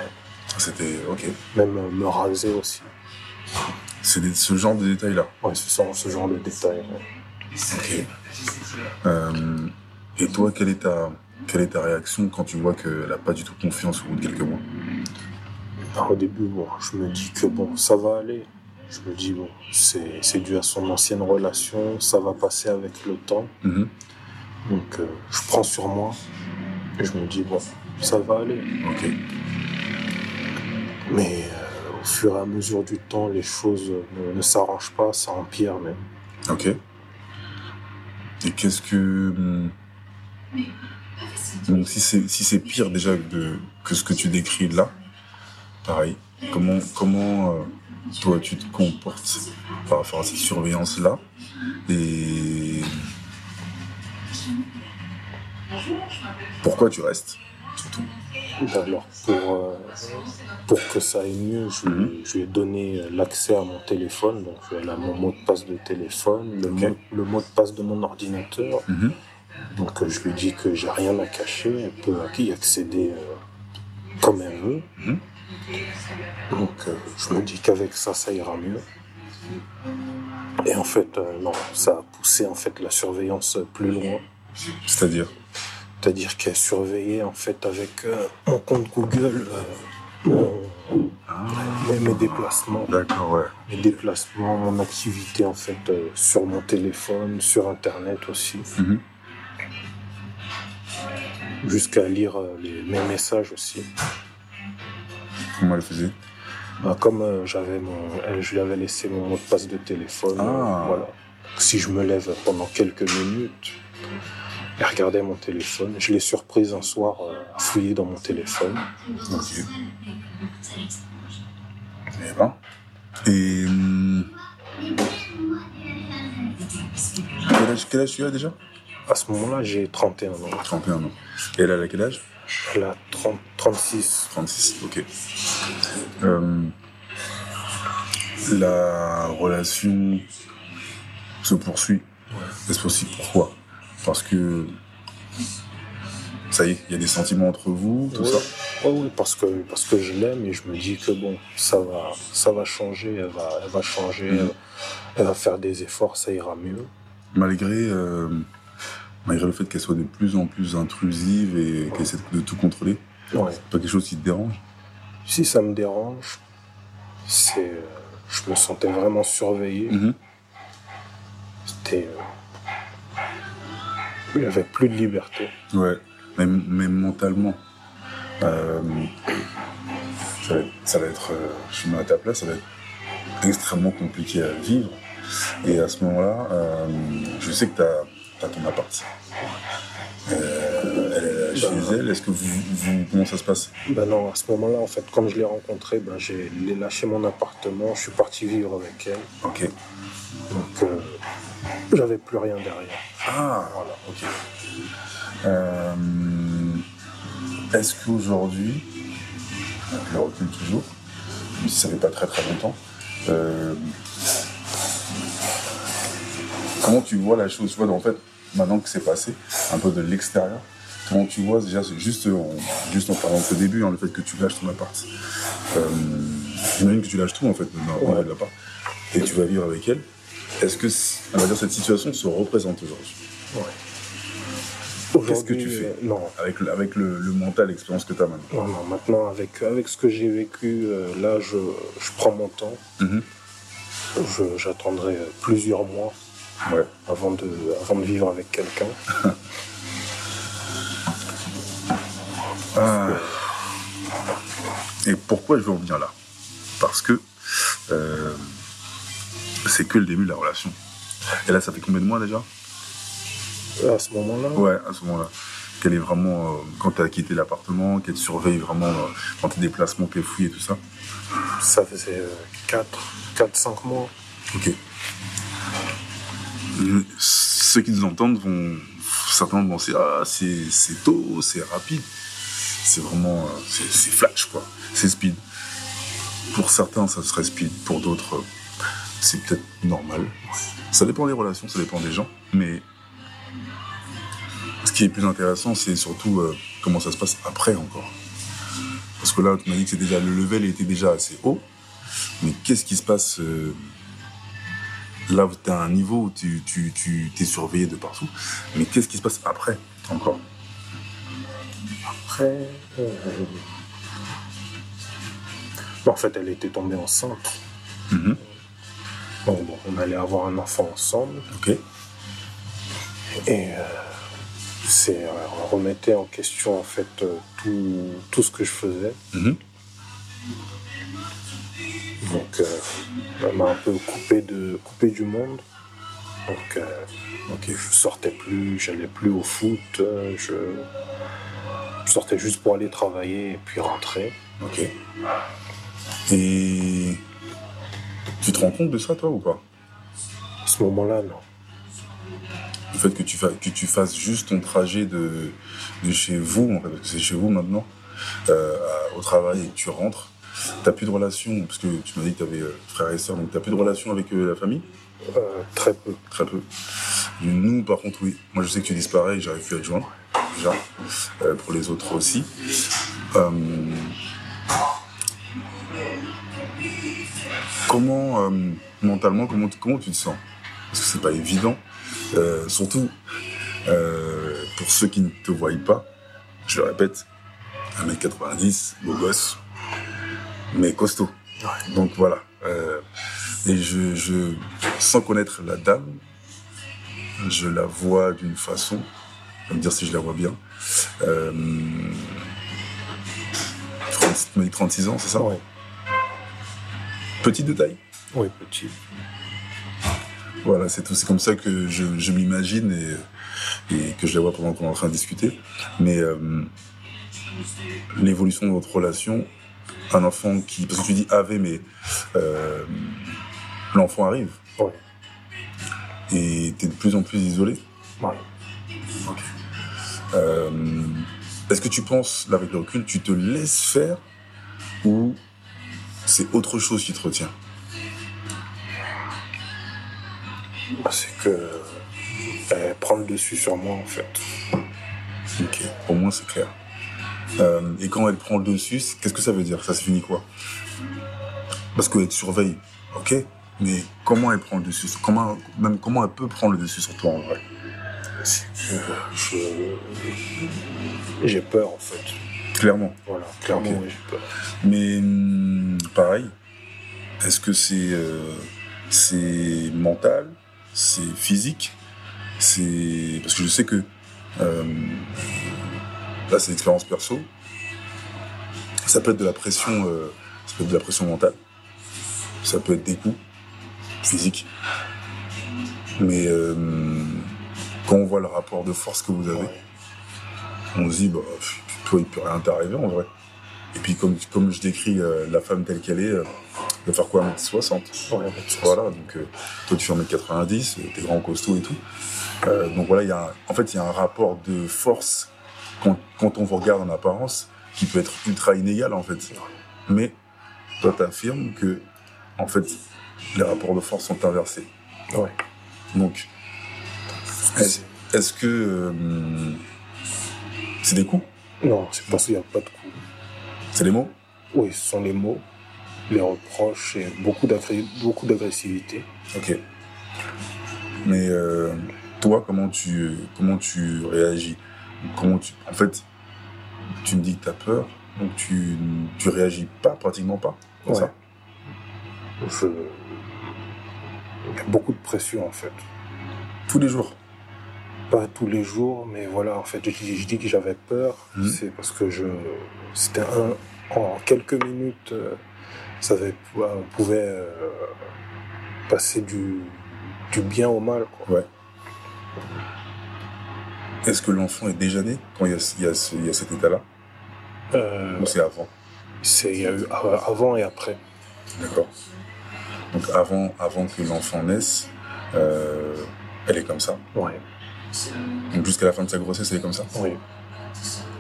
C'était. Ok. même euh, me raser aussi. C'est ce genre de détails-là. Ouais, c'est ça, ce genre de détails. ouais. Ok. Euh, et toi, quelle est ta, quelle est ta réaction quand tu vois qu'elle n'a pas du tout confiance au bout de quelques mois? Alors, au début, bon, je me dis que bon, ça va aller. Je me dis, bon, c'est c'est dû à son ancienne relation, ça va passer avec le temps. Mhm. Donc, euh, je prends sur moi et je me dis, bon, ça va aller. Ok. Mais euh, au fur et à mesure du temps, les choses ne, ne s'arrangent pas, ça empire même. Ok. Et qu'est-ce que. hum, Donc, si c'est si c'est pire déjà de, que ce que tu décris là, pareil, comment, comment euh, toi tu te comportes par rapport à cette surveillance-là Et. Pourquoi tu restes Surtout? Alors, pour, euh, pour que ça aille mieux, je lui, je lui ai donné euh, l'accès à mon téléphone. Donc, elle a mon mot de passe de téléphone, le, mot, le mot de passe de mon ordinateur. Mhm. Donc, je lui dis que j'ai rien à cacher. Elle peut y accéder euh, comme elle veut. Mhm. Donc, euh, je me dis qu'avec ça, ça ira mieux. Et en fait, euh, non, ça a poussé en fait la surveillance plus loin. C'est-à-dire C'est-à-dire qu'elle surveillait en fait avec euh, mon compte Google euh, mon- mes, mes déplacements, D'accord, ouais. mes déplacements, mon activité en fait euh, sur mon téléphone, sur internet aussi, Mhm. jusqu'à lire euh, les- mes messages aussi. Comment elle faisait Bah, comme euh, j'avais mon, je lui avais laissé mon mot de passe de téléphone, Ah. voilà. Si je me lève pendant quelques minutes, elle regardait mon téléphone. Je l'ai surprise un soir euh, à fouiller dans mon téléphone. Ok. Eh ben. Et. hum, Quel âge, quel âge tu as déjà? À ce moment-là, j'ai 31 ans. 31 ans. Et elle, elle a quel âge? Elle a 30, 36. 36, ok. Euh, la relation se poursuit. Elle se poursuit pourquoi? Parce que. Ça y est, il y a des sentiments entre vous, tout Ouais. ça? Ouais, oui, parce que, parce que je l'aime et je me dis que bon, ça va, ça va changer, elle va, elle va changer, Mhm. elle, elle va faire des efforts, ça ira mieux. malgré, euh, malgré le fait qu'elle soit de plus en plus intrusive et qu'elle essaie de tout contrôler, Ouais. c'est pas quelque chose qui te dérange? Si ça me dérange, c'est, euh, je me sentais vraiment surveillé. Mhm. C'était, euh, avait plus de liberté. Ouais, même, même mentalement. Euh, ça, va être, ça va être, euh, je suis à ta place, ça va être extrêmement compliqué à vivre. Et à ce moment-là, je sais que tu as, ton appart. Euh, elle est chez elle, est-ce que vous, vous- comment ça se passe? Ben non, à ce moment-là, en fait, quand je l'ai rencontrée, ben, j'ai lâché mon appartement, je suis parti vivre avec elle. Ok. Donc, euh, j'avais plus rien derrière. Ah, voilà, ok. Euh, Est-ce qu'aujourd'hui, avec le recul toujours, même si ça fait pas très très longtemps, euh, comment tu vois la chose? Tu vois, en fait, maintenant que c'est passé, un peu de l'extérieur, comment tu vois déjà, c'est juste en, juste en parlant de ce début, hein, le fait que tu lâches ton appart. Euh, J'imagine que tu lâches tout en fait, dans, l'appart, et tu vas vivre avec elle. Est-ce que, on va dire, cette situation se représente aujourd'hui? Ouais. Qu'est-ce que tu fais euh, Non, avec le, avec le, le mental, l'expérience que tu as maintenant? Non, non. Maintenant, avec, avec ce que j'ai vécu, euh, là, je, je prends mon temps. Mhm. Je- J'attendrai euh, plusieurs mois Ouais. avant de, avant de vivre avec quelqu'un. [LAUGHS] Ah. Et pourquoi je veux en venir là? Parce que euh, c'est que le début de la relation. Et là, ça fait combien de mois déjà? À ce moment-là, Ouais, à ce moment-là. Qu'elle est vraiment, euh, quand tu as quitté l'appartement, qu'elle te surveille vraiment euh, dans tes déplacements, qu'elle fouille et tout ça. ça faisait 4, 5 mois. Ok. Euh, Ceux qui nous entendent vont certainement penser Ah, c'est tôt, c'est rapide. C'est vraiment. euh, C'est flash, quoi. C'est speed. Pour certains, ça serait speed. Pour d'autres, c'est peut-être normal. Ça dépend des relations, ça dépend des gens. Mais ce qui est plus intéressant, c'est surtout euh, comment ça se passe après encore. Parce que là, tu m'as dit que c'est déjà, le level était déjà assez haut. Mais qu'est-ce qui se passe euh, là où tu as un niveau où tu, tu, tu t'es surveillé de partout, mais qu'est-ce qui se passe après encore? Après, euh, bon, en fait, elle était tombée enceinte. Mhm. Bon, bon, on allait avoir un enfant ensemble. Ok. Et euh, c'est euh, on remettait en question en fait euh, tout, tout ce que je faisais. Mhm. Donc euh, elle m'a un peu coupé de coupé du monde. Donc euh, Ok. je sortais plus, j'allais plus au foot, euh, je, je sortais juste pour aller travailler et puis rentrer. Ok. Et tu te rends compte de ça, toi, ou pas? À ce moment-là, non. Le fait que tu, fa- que tu fasses juste ton trajet de, de chez vous, en fait, parce que c'est chez vous maintenant, euh, au travail et que tu rentres, t'as plus de relation, parce que tu m'as dit que tu avais frères et sœurs, donc t'as plus de relation avec euh, la famille? Euh, très peu. Très peu. Nous, par contre, oui. Moi, je sais que tu disparais et j'arrive plus à te joindre, déjà. Euh, pour les autres aussi. Euh, Comment, euh, mentalement, comment, tu- comment tu te sens? Parce que c'est pas évident. Surtout, pour ceux qui ne te voient pas, je le répète, 1m90, beau gosse, mais costaud. Donc voilà. Euh, et je, je, sans connaître la dame, je la vois d'une façon, je vais me dire si je la vois bien. Euh, 30 tu m'as dit 36 ans, c'est ça Oui, Petite de taille oui, petit. Voilà, c'est tout. C'est comme ça que je, je m'imagine et, et que je la vois pendant qu'on est en train de discuter. Mais euh, l'évolution de votre relation, un enfant qui... Parce que tu dis avait, mais euh, l'enfant arrive Oui, et t'es de plus en plus isolé. oui. Euh, Est-ce que tu penses, là avec le recul, tu te laisses faire ou c'est autre chose qui te retient? Bah, C'est que elle prend le dessus sur moi en fait. Ok, au moins c'est clair. Euh, et quand elle prend le dessus, qu'est-ce que ça veut dire? Ça se finit quoi? Parce qu'elle te surveille, ok? Mais comment elle prend le dessus? Comment, Même comment elle peut prendre le dessus sur toi en vrai? Euh, J'ai peur en fait. Clairement. Voilà, clairement, oui, j'ai peur. Mais hum, pareil, est-ce que c'est euh, c'est mental, c'est physique, c'est parce que je sais que euh, là c'est l'expérience perso. Ça peut être de la pression, euh, ça peut être de la pression mentale, ça peut être des coups physiques. Mais euh, quand on voit le rapport de force que vous avez, Ouais. on se dit bah toi il peut rien t'arriver en vrai. Et puis comme, comme je décris euh, la femme telle qu'elle est, euh, elle va faire quoi 1m60 Ouais, mais ça, Voilà, donc euh, toi tu fais 1m90, euh, t'es grand costaud et tout. Donc voilà, il y a un- en fait il y a un rapport de force quand, quand on vous regarde en apparence qui peut être ultra inégal en fait. Mais toi t'affirmes que en fait les rapports de force sont inversés. Ouais. Donc est-ce que euh, c'est des coups? Non, c'est parce qu'il n'y a pas de coup. C'est des mots? Oui, ce sont les mots, les reproches et beaucoup d'agressivité. Ok. Mais euh, toi, comment tu, comment tu réagis? Comment tu, en fait, tu me dis que tu as peur, donc tu, tu réagis pas, pratiquement pas. Ouais. ça? Je... Il y a beaucoup de pression en fait. Tous les jours? Pas tous les jours, mais voilà, en fait, je, dis- je dis que j'avais peur, Mhm. c'est parce que je, c'était un, en quelques minutes, euh, ça avait, on pouvait euh, passer du, du bien au mal. Quoi. Ouais. Est-ce que l'enfant est déjà né quand il y a, il y a, ce- il y a cet état-là? Euh, Ou c'est avant? c'est, il y a eu av- avant et après. D'accord. Donc avant, avant que l'enfant naisse, euh, elle est comme ça? Ouais, Donc jusqu'à la fin de sa grossesse, elle est comme ça. oui.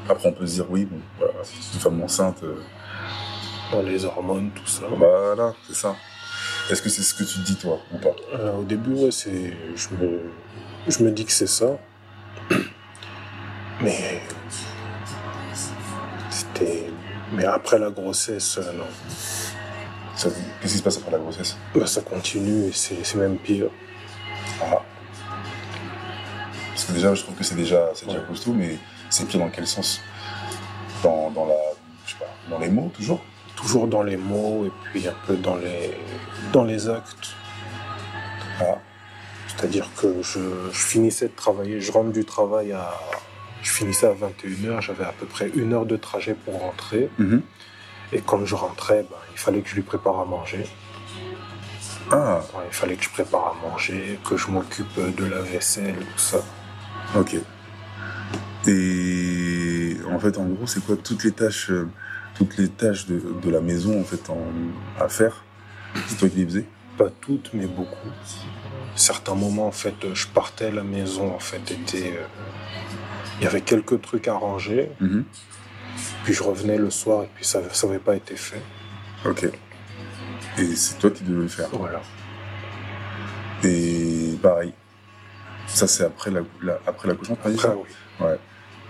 Après, on peut se dire, oui, bon, voilà, une femme enceinte, euh, les hormones, tout ça. Voilà, c'est ça. Est-ce que c'est ce que tu te dis, toi, ou pas? Euh, au début, ouais, c'est, je me, je me dis que c'est ça. Mais c'était, mais après la grossesse, euh, non. Qu'est-ce qui se passe après la grossesse? Bah, ça continue et c'est c'est même pire. Ah. Déjà, je trouve que c'est déjà, c'est déjà Ouais. costaud, mais c'est pire dans quel sens? Dans, dans la, je sais pas, dans les mots toujours? Toujours dans les mots et puis un peu dans les, dans les actes. Ah. C'est-à-dire que je, je finissais de travailler, je rentre du travail à. Je finissais à 21h, j'avais à peu près une heure de trajet pour rentrer. Mhm. Et quand je rentrais, ben, il fallait que je lui prépare à manger. Ah, Ouais, il fallait que je prépare à manger, que je m'occupe de la vaisselle, tout ça. Ok. Et en fait, en gros, c'est quoi toutes les tâches, euh, toutes les tâches de, de la maison en fait en, à faire? C'est toi qui les faisais? Pas toutes, mais beaucoup. Certains moments, en fait, je partais, la maison, en fait, était. euh, Il y avait quelques trucs à ranger, Mhm. puis je revenais le soir et puis ça n'avait pas été fait. Ok. Et c'est toi qui devais le faire? Voilà. Et pareil. Ça, c'est après la, la- après l'accouchement, ça? Oui. Ouais.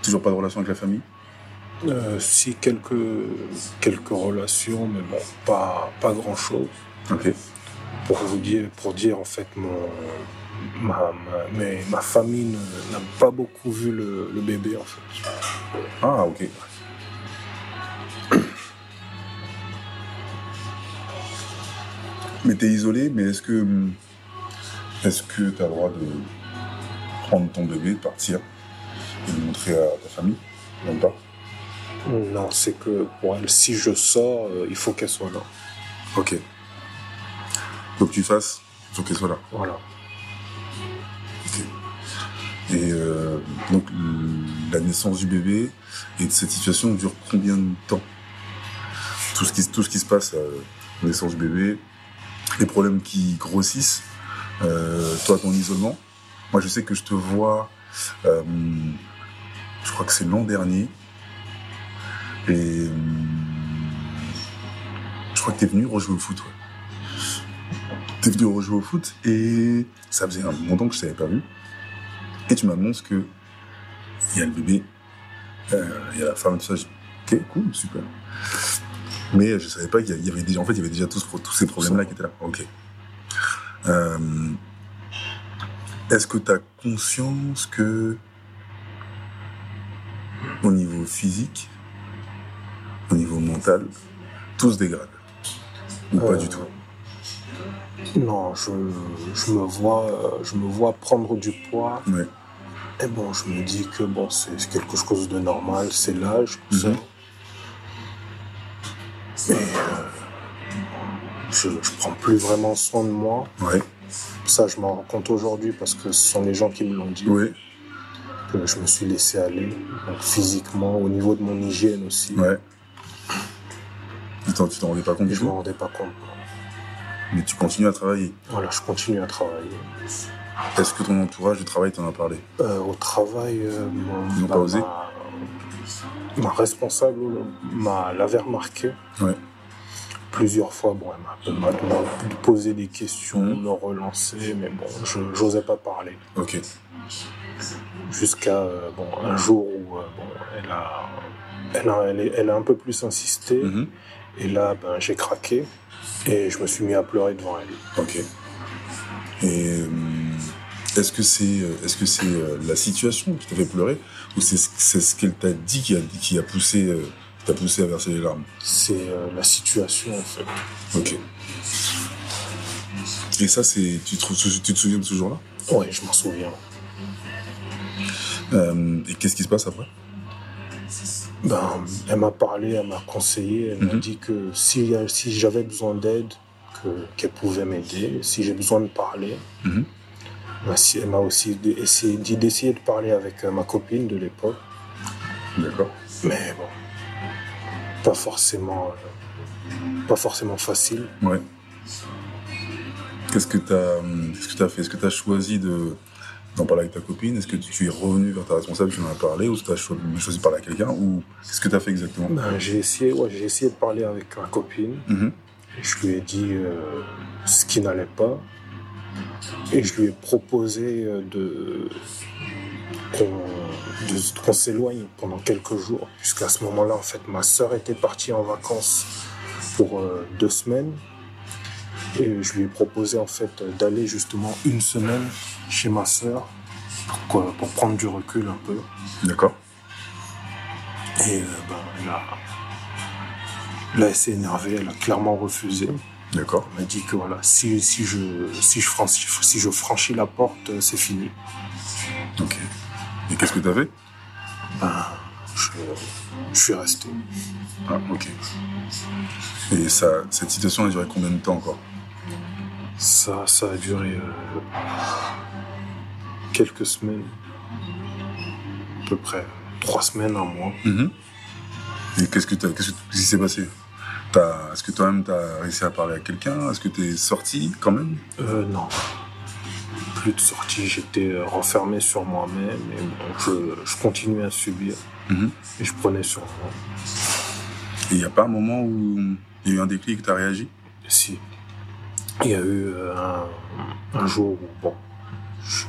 Toujours pas de relation avec la famille? Euh, si quelques, quelques relations, mais bon, pas, pas grand chose. Ok. Pour vous dire, pour dire en fait, mon, ma, ma, mais ma famille n'a pas beaucoup vu le, le bébé en fait. Ah, ok. Mais t'es isolé, mais est-ce que est-ce que t'as le droit de prendre ton bébé, de partir et de le montrer à ta famille Même pas. Non, c'est que pour elle, si je sors, euh, il faut qu'elle soit là. Ok. Faut que tu fasses, faut qu'elle soit là. Voilà. Et euh, donc la naissance du bébé et cette situation dure combien de temps? Tout ce, qui, tout ce qui se passe à la naissance du bébé, les problèmes qui grossissent, euh, toi ton isolement? Moi je sais que je te vois, euh, je crois que c'est l'an dernier, et euh, je crois que t'es venu rejouer au foot. Ouais. T'es venu rejouer au foot et ça faisait un temps que je t'avais pas vu. Et tu m'annonces que il y a le bébé, euh, il y a la femme, tout ça. Ok, cool, super. Mais je savais pas qu'il y avait déjà, en fait, il y avait déjà tous, tous ces problèmes-là qui étaient là. Ok. Euh, Est-ce que tu as conscience que, au niveau physique, au niveau mental, tout se dégrade? Ou pas Euh, du tout? Non, je, je me vois, euh, je me vois prendre du poids. Ouais. Et bon, je me dis que bon, c'est quelque chose de normal, c'est l'âge, tout ça. Mhm. Mais euh, je, je prends plus vraiment soin de moi. Ouais. Ça, je m'en rends compte aujourd'hui parce que ce sont les gens qui me l'ont dit. Ouais. Que je me suis laissé aller, donc physiquement, au niveau de mon hygiène aussi. Ouais. Tu t'en tu t'en rendais pas compte je m'en rendais pas compte. Mais tu continues à travailler. Voilà, je continue à travailler. Est-ce que ton entourage du travail t'en a parlé? Euh, au travail, euh, Ils n'ont pas osé? ma, ma responsable m'a l'avait remarqué Ouais. Plusieurs fois. Bon, elle m'a- m'a posé des questions, me relancer, mais bon, je n'osais pas parler. Ok. Jusqu'à euh, bon, un jour où euh, bon, elle, a, elle, a, elle, est- elle a un peu plus insisté, Mhm. et là, ben, j'ai craqué, et je me suis mis à pleurer devant elle. Ok. Et euh, est-ce que c'est est-ce que c'est la situation qui t'a fait pleurer ou c'est ce- ce qu'elle t'a dit qui a qui a poussé t'a poussé à verser les larmes C'est euh, la situation, en fait. Ok. Et ça c'est tu te, tu te souviens de ce jour-là? Oui, je m'en souviens. Euh, Et qu'est-ce qui se passe après? Ben, elle m'a parlé, elle m'a conseillé, elle m'a Mhm. dit que si, si j'avais besoin d'aide, que- qu'elle pouvait m'aider. Si j'ai besoin de parler, Mhm. elle m'a aussi dit d'essayer de parler avec euh, ma copine de l'époque. D'accord. Mais bon, pas forcément, euh, pas forcément facile. Ouais. Qu'est-ce que t'as euh, qu'est-ce que fait? Est-ce que t'as choisi de d'en parler avec ta copine? Est-ce que tu es revenu vers ta responsable qui en a parlé ou t'as cho- choisi de parler à quelqu'un ou qu'est-ce que t'as fait exactement? Ben, j'ai essayé, ouais, essayé de parler avec ma copine. Mhm. Et je lui ai dit euh, ce qui n'allait pas. Et je lui ai proposé euh, de qu'on s'éloigne pendant quelques jours. Puisqu'à ce moment-là, en fait, ma sœur était partie en vacances pour euh, deux semaines. Et je lui ai proposé en fait d'aller justement une semaine chez ma sœur pour, pour prendre du recul un peu. D'accord. Et euh, ben, elle, a, là, elle s'est énervée, elle a clairement refusé. D'accord. Elle m'a dit que voilà, si, si, je, si, je franchis, si je franchis la porte, euh, c'est fini. Ok. Et qu'est-ce que t'as fait? Ben, je, je suis resté. Ah, ok. Et ça, cette situation a duré combien de temps encore? Ça, ça a duré euh, quelques semaines, à peu près trois semaines, un mois. Mhm. Et qu'est-ce que t'as, qu'est-ce que- qu'est-ce qui s'est passé? Est-ce que toi-même t'as réussi à parler à quelqu'un? Est-ce que t'es sorti quand même? Euh, non. Plus de sortie, j'étais euh, renfermé sur moi-même et bon, je, je continuais à subir Mhm. et je prenais sur moi. Et il n'y a pas un moment où il y a eu un déclic, t'as réagi? Si. Il y a eu euh, un, un jour où bon, je-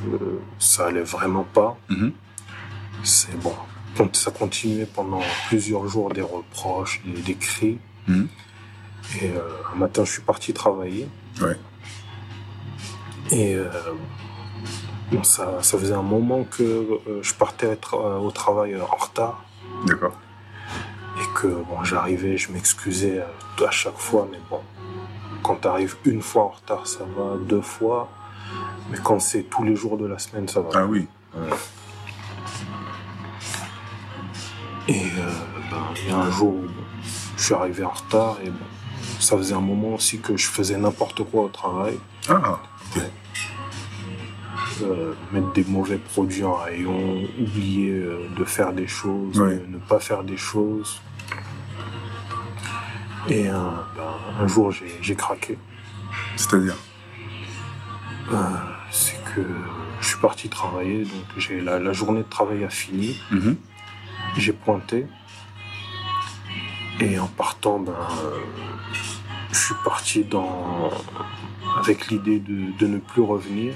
ça allait vraiment pas. Mhm. C'est bon. Ça continuait pendant plusieurs jours des reproches, des, des cris. Mhm. Et euh, un matin, je suis parti travailler. Ouais. Et euh, bon, ça, ça faisait un moment que euh, je partais au travail en retard. D'accord. Et que bon, j'arrivais, je m'excusais à chaque fois, mais bon, quand tu arrives une fois en retard, ça va, deux fois, mais quand c'est tous les jours de la semaine, ça va. Ah oui. Et ben, il y a un jour où je suis arrivé en retard et bon, ça faisait un moment aussi que je faisais n'importe quoi au travail. Ah. Euh, mettre des mauvais produits en rayon, oublier euh, de faire des choses, Ouais. ne, ne pas faire des choses. Et euh, ben, un jour, j'ai craqué. C'est-à-dire? C'est que je suis parti travailler, donc la, la journée de travail a fini, Mhm. j'ai pointé. Et en partant, ben, euh, je suis parti dans, avec l'idée de, de ne plus revenir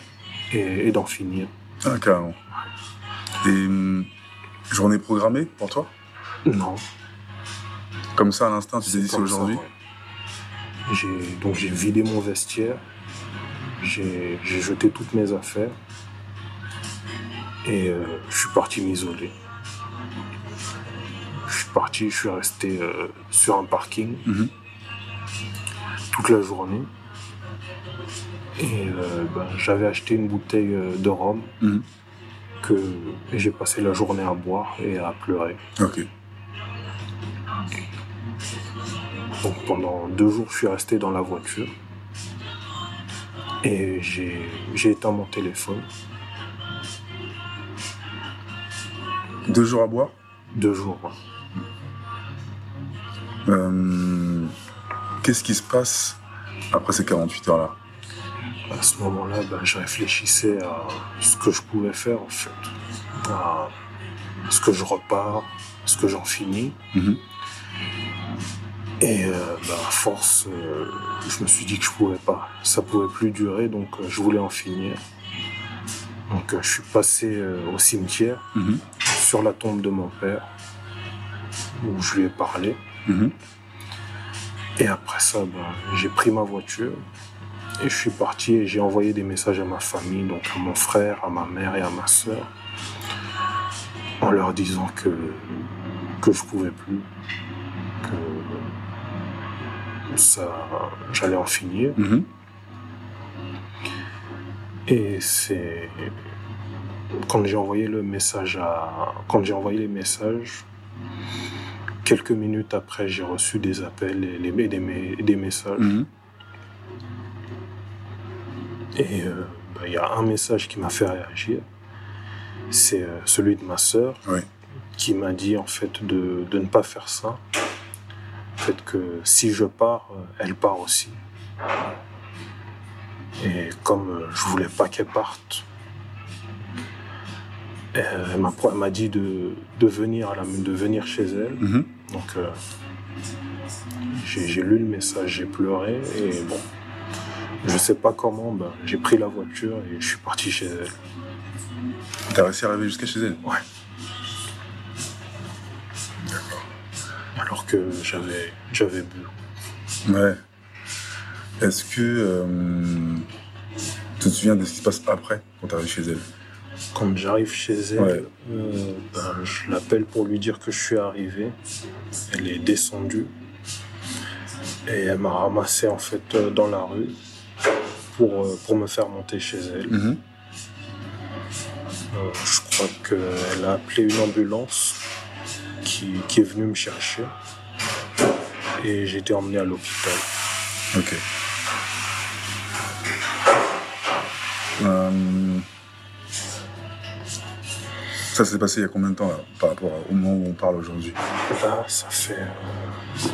et, et d'en finir. Ah, carrément. Et hum, journée programmée pour toi? Non. Comme ça, à l'instant, tu t'es dit c'est aujourd'hui? ouais. Donc j'ai vidé mon vestiaire, j'ai j'ai jeté toutes mes affaires et euh, je suis parti m'isoler. Je suis parti, je suis resté euh, sur un parking Mhm. toute la journée. Et euh, ben, j'avais acheté une bouteille euh, de rhum Mhm. que j'ai passé la journée à boire et à pleurer. Ok. Donc pendant deux jours, je suis resté dans la voiture. Et j'ai j'ai éteint mon téléphone. Deux jours à boire? Deux jours. Euh, Qu'est-ce qui se passe après ces 48 heures-là À ce moment-là, ben, je réfléchissais à ce que je pouvais faire en fait. À ce que je repars, ce que j'en finis. Mhm. Et euh, ben, à force, euh, je me suis dit que je pouvais pas. Ça pouvait plus durer, donc euh, je voulais en finir. Donc je suis passé au cimetière, Mhm. sur la tombe de mon père, où je lui ai parlé. Mhm. Et après ça, ben, j'ai pris ma voiture et je suis parti et j'ai envoyé des messages à ma famille, donc à mon frère, à ma mère et à ma soeur, en leur disant que, que je pouvais plus, que ça, j'allais en finir. Mhm. Et c'est quand j'ai envoyé le message à quand j'ai envoyé les messages, quelques minutes après, j'ai reçu des appels et, les- des, me- des messages. Mhm. Et euh, bah, il y a un message qui m'a fait réagir. C'est euh, celui de ma sœur Oui. qui m'a dit en fait de, de ne pas faire ça. En fait que si je pars, euh, elle part aussi. Et comme je voulais pas qu'elle parte, elle m'a elle m'a dit de, de venir à la, de venir chez elle. Mhm. Donc euh, j'ai lu le message, j'ai pleuré et bon, je sais pas comment, ben, j'ai pris la voiture et je suis parti chez elle. T'as réussi à arriver jusqu'à chez elle Ouais. Alors que j'avais j'avais bu. Ouais. Est-ce que euh, tu te souviens de ce qui se passe après quand tu arrives chez elle? Quand j'arrive chez elle, Ouais. euh, ben, je l'appelle pour lui dire que je suis arrivé. Elle est descendue. Et elle m'a ramassé en fait euh, dans la rue pour, euh, pour me faire monter chez elle. Mhm. Euh, je crois qu'elle a appelé une ambulance qui, qui est venue me chercher. Et j'ai été emmené à l'hôpital. Ok. Ça s'est passé il y a combien de temps là, par rapport au moment où on parle aujourd'hui Là, ça fait. euh,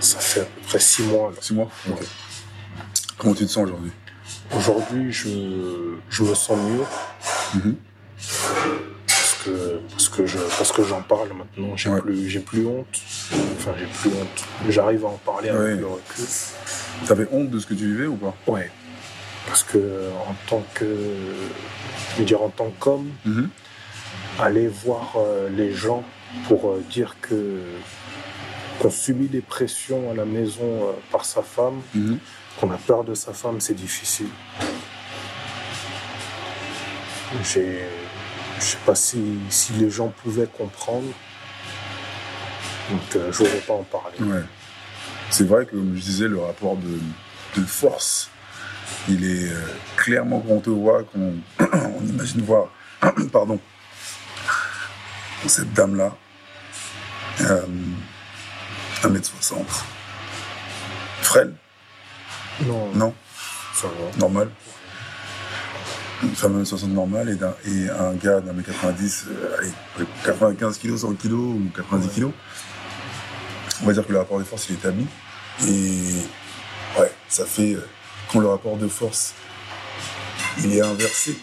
Ça fait à peu près six mois. là. Six mois Ok. Comment tu te sens aujourd'hui? Aujourd'hui, je, je me sens mieux. Mhm. Parce que, parce que, je, parce que j'en parle maintenant. J'ai Ouais. plus, j'ai plus honte. Enfin, j'ai plus honte. J'arrive à en parler avec Ouais. le recul. T'avais honte de ce que tu vivais ou pas? Ouais. Parce que, en tant que. Je veux dire, en tant qu'homme, Mhm. aller voir euh, les gens pour euh, dire que qu'on subit des pressions à la maison euh, par sa femme, Mhm. qu'on a peur de sa femme, c'est difficile. J'ai, je sais pas si, si les gens pouvaient comprendre, donc euh, je n'aurais pas en parler. Ouais. C'est vrai que, comme je disais, le rapport de, de force, il est euh, clairement quand on te voit, qu'on [CLEARS THROAT] on imagine voir, [CLEARS THROAT] pardon, cette dame-là, euh, 1m60, frêle, Non, non, ça va. normal. Une femme 1m60 normale et, d'un- et un gars d'un mètre 90, euh, allez, 95 kg, 100 kg ou 90 kg. On va dire que le rapport de force il est établi. Et ouais, ça fait euh, quand le rapport de force il est inversé,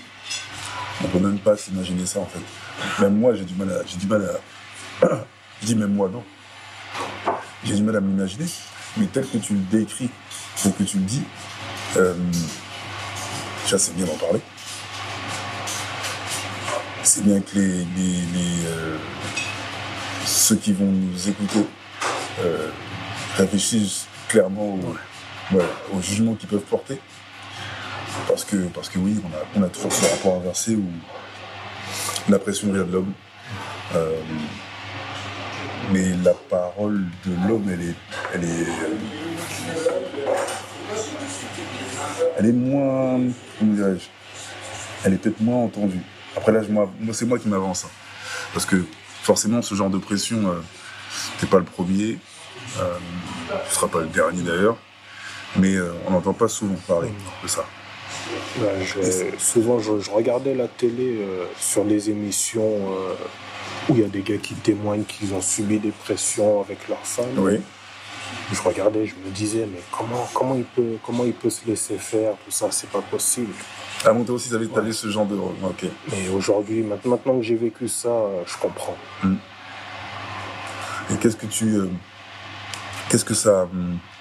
on peut même pas s'imaginer ça en fait. Même moi j'ai du mal à, j'ai du mal à, [CLEARS THROAT] je dis même moi non, j'ai du mal à m'imaginer. Mais tel que tu le décris, tel que tu le dis, euh, déjà c'est bien d'en parler. C'est bien que les, euh, ceux qui vont nous écouter euh, réfléchissent clairement ouais, au jugement qu'ils peuvent porter. Parce que, parce que oui, on a, on a toujours ce rapport inversé où la pression vient de l'homme. Euh, mais la parole de l'homme, elle est, elle est, elle est moins, comment dirais-je, elle est peut-être moins entendue. Après là, c'est moi qui m'avance, hein. parce que forcément, ce genre de pression, euh, t'es pas le premier, euh, tu seras pas le dernier d'ailleurs, mais euh, on n'entend pas souvent parler de ça. Je- souvent, je, je regardais la télé euh, sur des émissions euh, où il y a des gars qui témoignent qu'ils ont subi des pressions avec leur femme. Oui. Je regardais, je me disais, mais comment, comment, il, peut, comment il peut se laisser faire Tout ça, c'est pas possible. Ah bon, toi aussi, t'avais t'avais ce genre de, ok. Mais aujourd'hui, maintenant maintenant que j'ai vécu ça, je comprends. Et qu'est-ce que tu, qu'est-ce que ça, si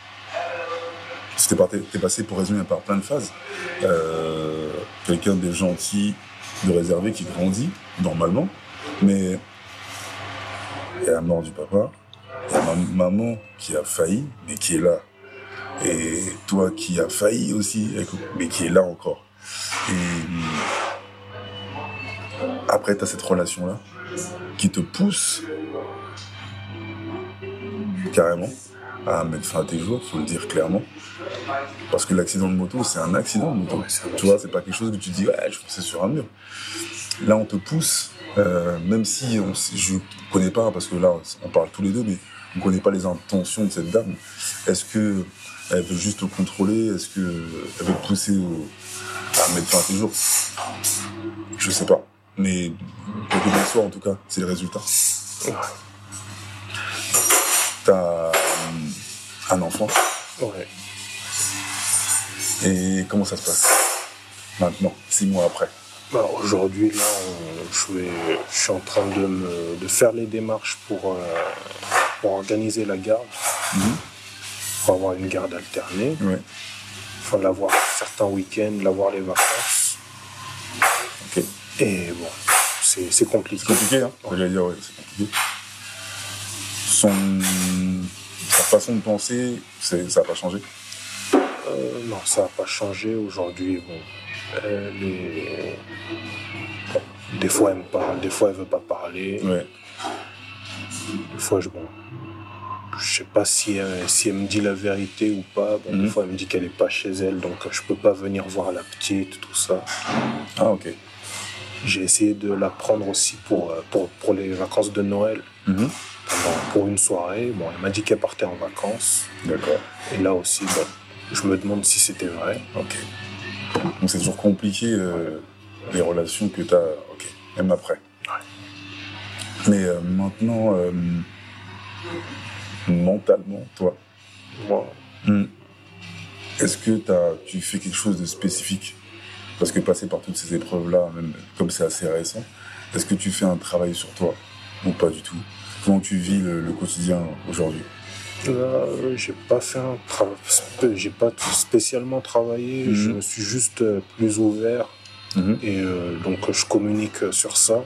t'es passé pour résumer par plein de phases. Euh, Quelqu'un de gentil, de réservé qui grandit normalement, mais il y a la mort du papa, il y a ma maman qui a failli, mais qui est là, et toi qui as failli aussi, mais qui est là encore. Et hum, après, tu as cette relation-là qui te pousse carrément à mettre fin à tes jours, faut le dire clairement. Parce que l'accident de moto, c'est un accident de moto. Ouais, tu vois, c'est pas quelque chose que tu dis, ouais, je fonçais sur un mur. Là, on te pousse, euh, même si on, je connais pas, parce que là, on parle tous les deux, mais on connaît pas les intentions de cette dame. Est-ce que elle veut juste te contrôler? Est-ce que elle veut te pousser au- à mettre fin à tes jours? Je sais pas. Mais qu'il en soit, en tout cas, c'est le résultat. T'as un enfant. Ouais. Et comment ça se passe maintenant, six mois après? Bah, Aujourd'hui, là, on- je, vais- je suis en train de, me, de faire les démarches pour, euh, pour organiser la garde, pour avoir une garde alternée, Ouais. enfin, l'avoir certains week-ends, l'avoir les vacances. Ok. Et bon, c'est compliqué. C'est compliqué, hein J'allais dire, ouais, c'est compliqué. Son, sa façon de penser, ça n'a pas changé? Euh, non, ça n'a pas changé. Aujourd'hui, bon, bon, des fois elle me parle, des fois elle veut pas parler. Ouais. Des fois, je, bon, je sais pas si elle, si elle me dit la vérité ou pas. Bon, Mhm. Des fois, elle me dit qu'elle est pas chez elle, donc euh, je peux pas venir voir la petite, tout ça. Ah, ok. J'ai essayé de la prendre aussi pour, euh, pour, pour les vacances de Noël, Mhm. Pour une soirée. Bon, elle m'a dit qu'elle partait en vacances. D'accord. Et là aussi, bon, je me demande si c'était vrai. Ok. Donc c'est toujours compliqué euh, les relations que tu as, ok, même après. Mais euh, maintenant, euh, mentalement, toi, Moi, hmm, est-ce que tu fais quelque chose de spécifique? Parce que passer par toutes ces épreuves-là, même comme c'est assez récent, est-ce que tu fais un travail sur toi ou pas du tout? Comment tu vis le, le quotidien aujourd'hui Là, j'ai pas fait un travail, j'ai pas spécialement travaillé, Mhm. je me suis juste euh, plus ouvert Mhm. et euh, donc je communique sur ça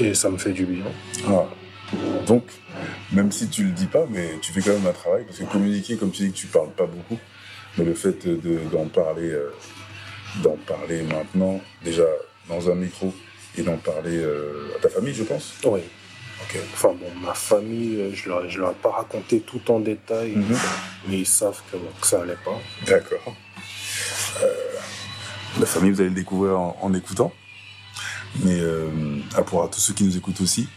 et ça me fait du bien. Ah. Donc, même si tu le dis pas, mais tu fais quand même un travail, parce que communiquer, comme tu dis que tu parles pas beaucoup, mais le fait de- d'en parler, euh, d'en parler maintenant, déjà dans un micro, et d'en parler euh, à ta famille, je pense. Oui. Enfin bon, ma famille, euh, je leur, je leur ai pas raconté tout en détail, Mhm. mais ils savent que, ça allait pas. D'accord. Euh, la famille, vous allez le découvrir en, en écoutant. Mais euh, pour tous ceux qui nous écoutent aussi,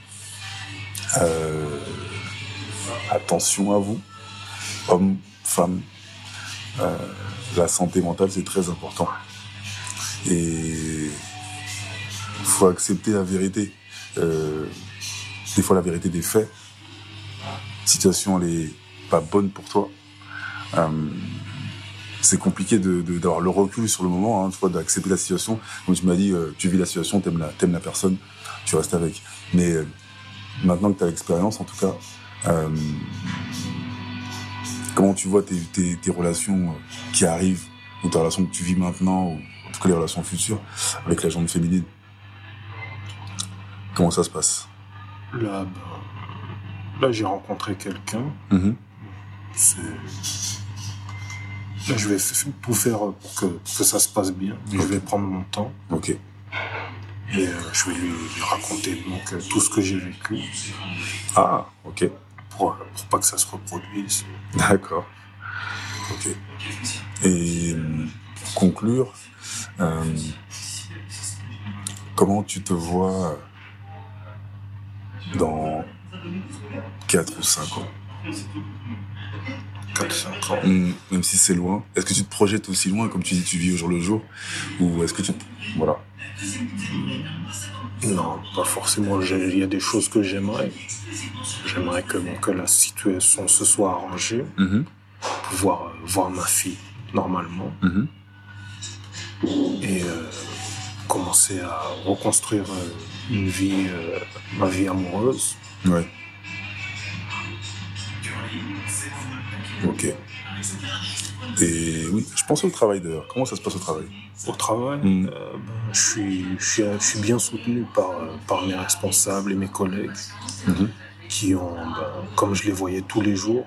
euh, attention à vous, hommes, femmes. La santé mentale, c'est très important. Et il faut accepter la vérité. Euh, des fois, la vérité des faits. Situation, elle est pas bonne pour toi. Euh, c'est compliqué de, de- d'avoir le recul sur le moment, hein, d'accepter la situation. Comme tu m'as dit, euh, tu vis la situation, t'aimes la, t'aimes la personne, tu restes avec. Mais euh, maintenant que tu as l'expérience, en tout cas, comment tu vois tes, tes, tes relations qui arrivent, ou tes relations que tu vis maintenant, ou en tout cas les relations futures, avec la jante féminine? Comment ça se passe? Là, ben, là j'ai rencontré quelqu'un. Mhm. C'est- Là, je vais tout faire pour que, pour que ça se passe bien. Je vais prendre mon temps Ok. et euh, je vais lui, lui raconter donc, tout ce que j'ai vécu Ah, ok. pour, euh, pour pas que ça se reproduise. D'accord. Ok. Et pour conclure, euh, comment tu te vois dans 4 ou 5 ans 4-5 ans. Hmm, Même si c'est loin. Est-ce que tu te projettes aussi loin, comme tu dis, tu vis au jour le jour? Ou est-ce que tu... Voilà. Non, pas forcément. Il y a des choses que j'aimerais. J'aimerais que, la situation se soit arrangée, Mhm, pouvoir euh, voir ma fille normalement mhm. et euh, commencer à reconstruire euh, une vie, euh, ma vie amoureuse. Ouais. Ok. Et oui, je pense au travail d'ailleurs. Comment ça se passe au travail? Au travail, Mm. euh, ben, je, suis, je, suis, je suis bien soutenu par, par mes responsables et mes collègues Mhm. qui ont, ben, comme je les voyais tous les jours,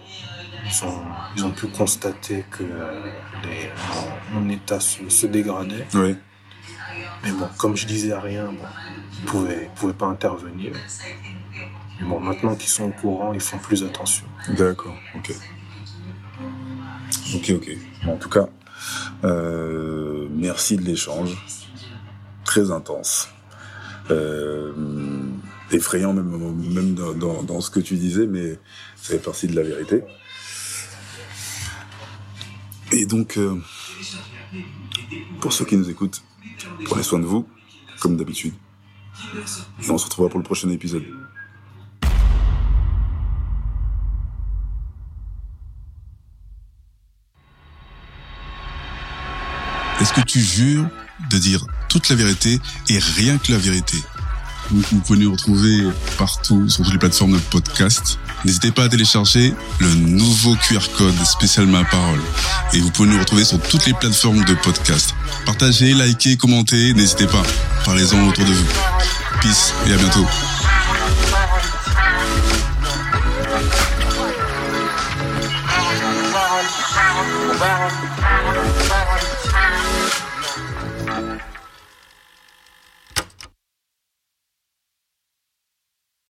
ils ont, ils ont pu constater que euh, les- mon état se, se dégradait. Oui. Mais bon, comme je disais rien, bon, ils ne pouvaient, pas intervenir. Mais bon, maintenant qu'ils sont au courant, ils font plus attention. D'accord, ok. Ok, ok. En tout cas, euh, merci de l'échange. Très intense. Euh, effrayant même, même dans, dans, dans ce que tu disais, mais ça fait partie de la vérité. Et donc, euh, pour ceux qui nous écoutent, prenez soin de vous, comme d'habitude. Et on se retrouvera pour le prochain épisode. Est-ce que tu jures de dire toute la vérité et rien que la vérité? Vous pouvez nous retrouver partout sur toutes les plateformes de podcast. N'hésitez pas à télécharger le nouveau QR code spécial Ma Parole. Et vous pouvez nous retrouver sur toutes les plateformes de podcast. Partagez, likez, commentez, n'hésitez pas. Parlez-en autour de vous. Peace et à bientôt.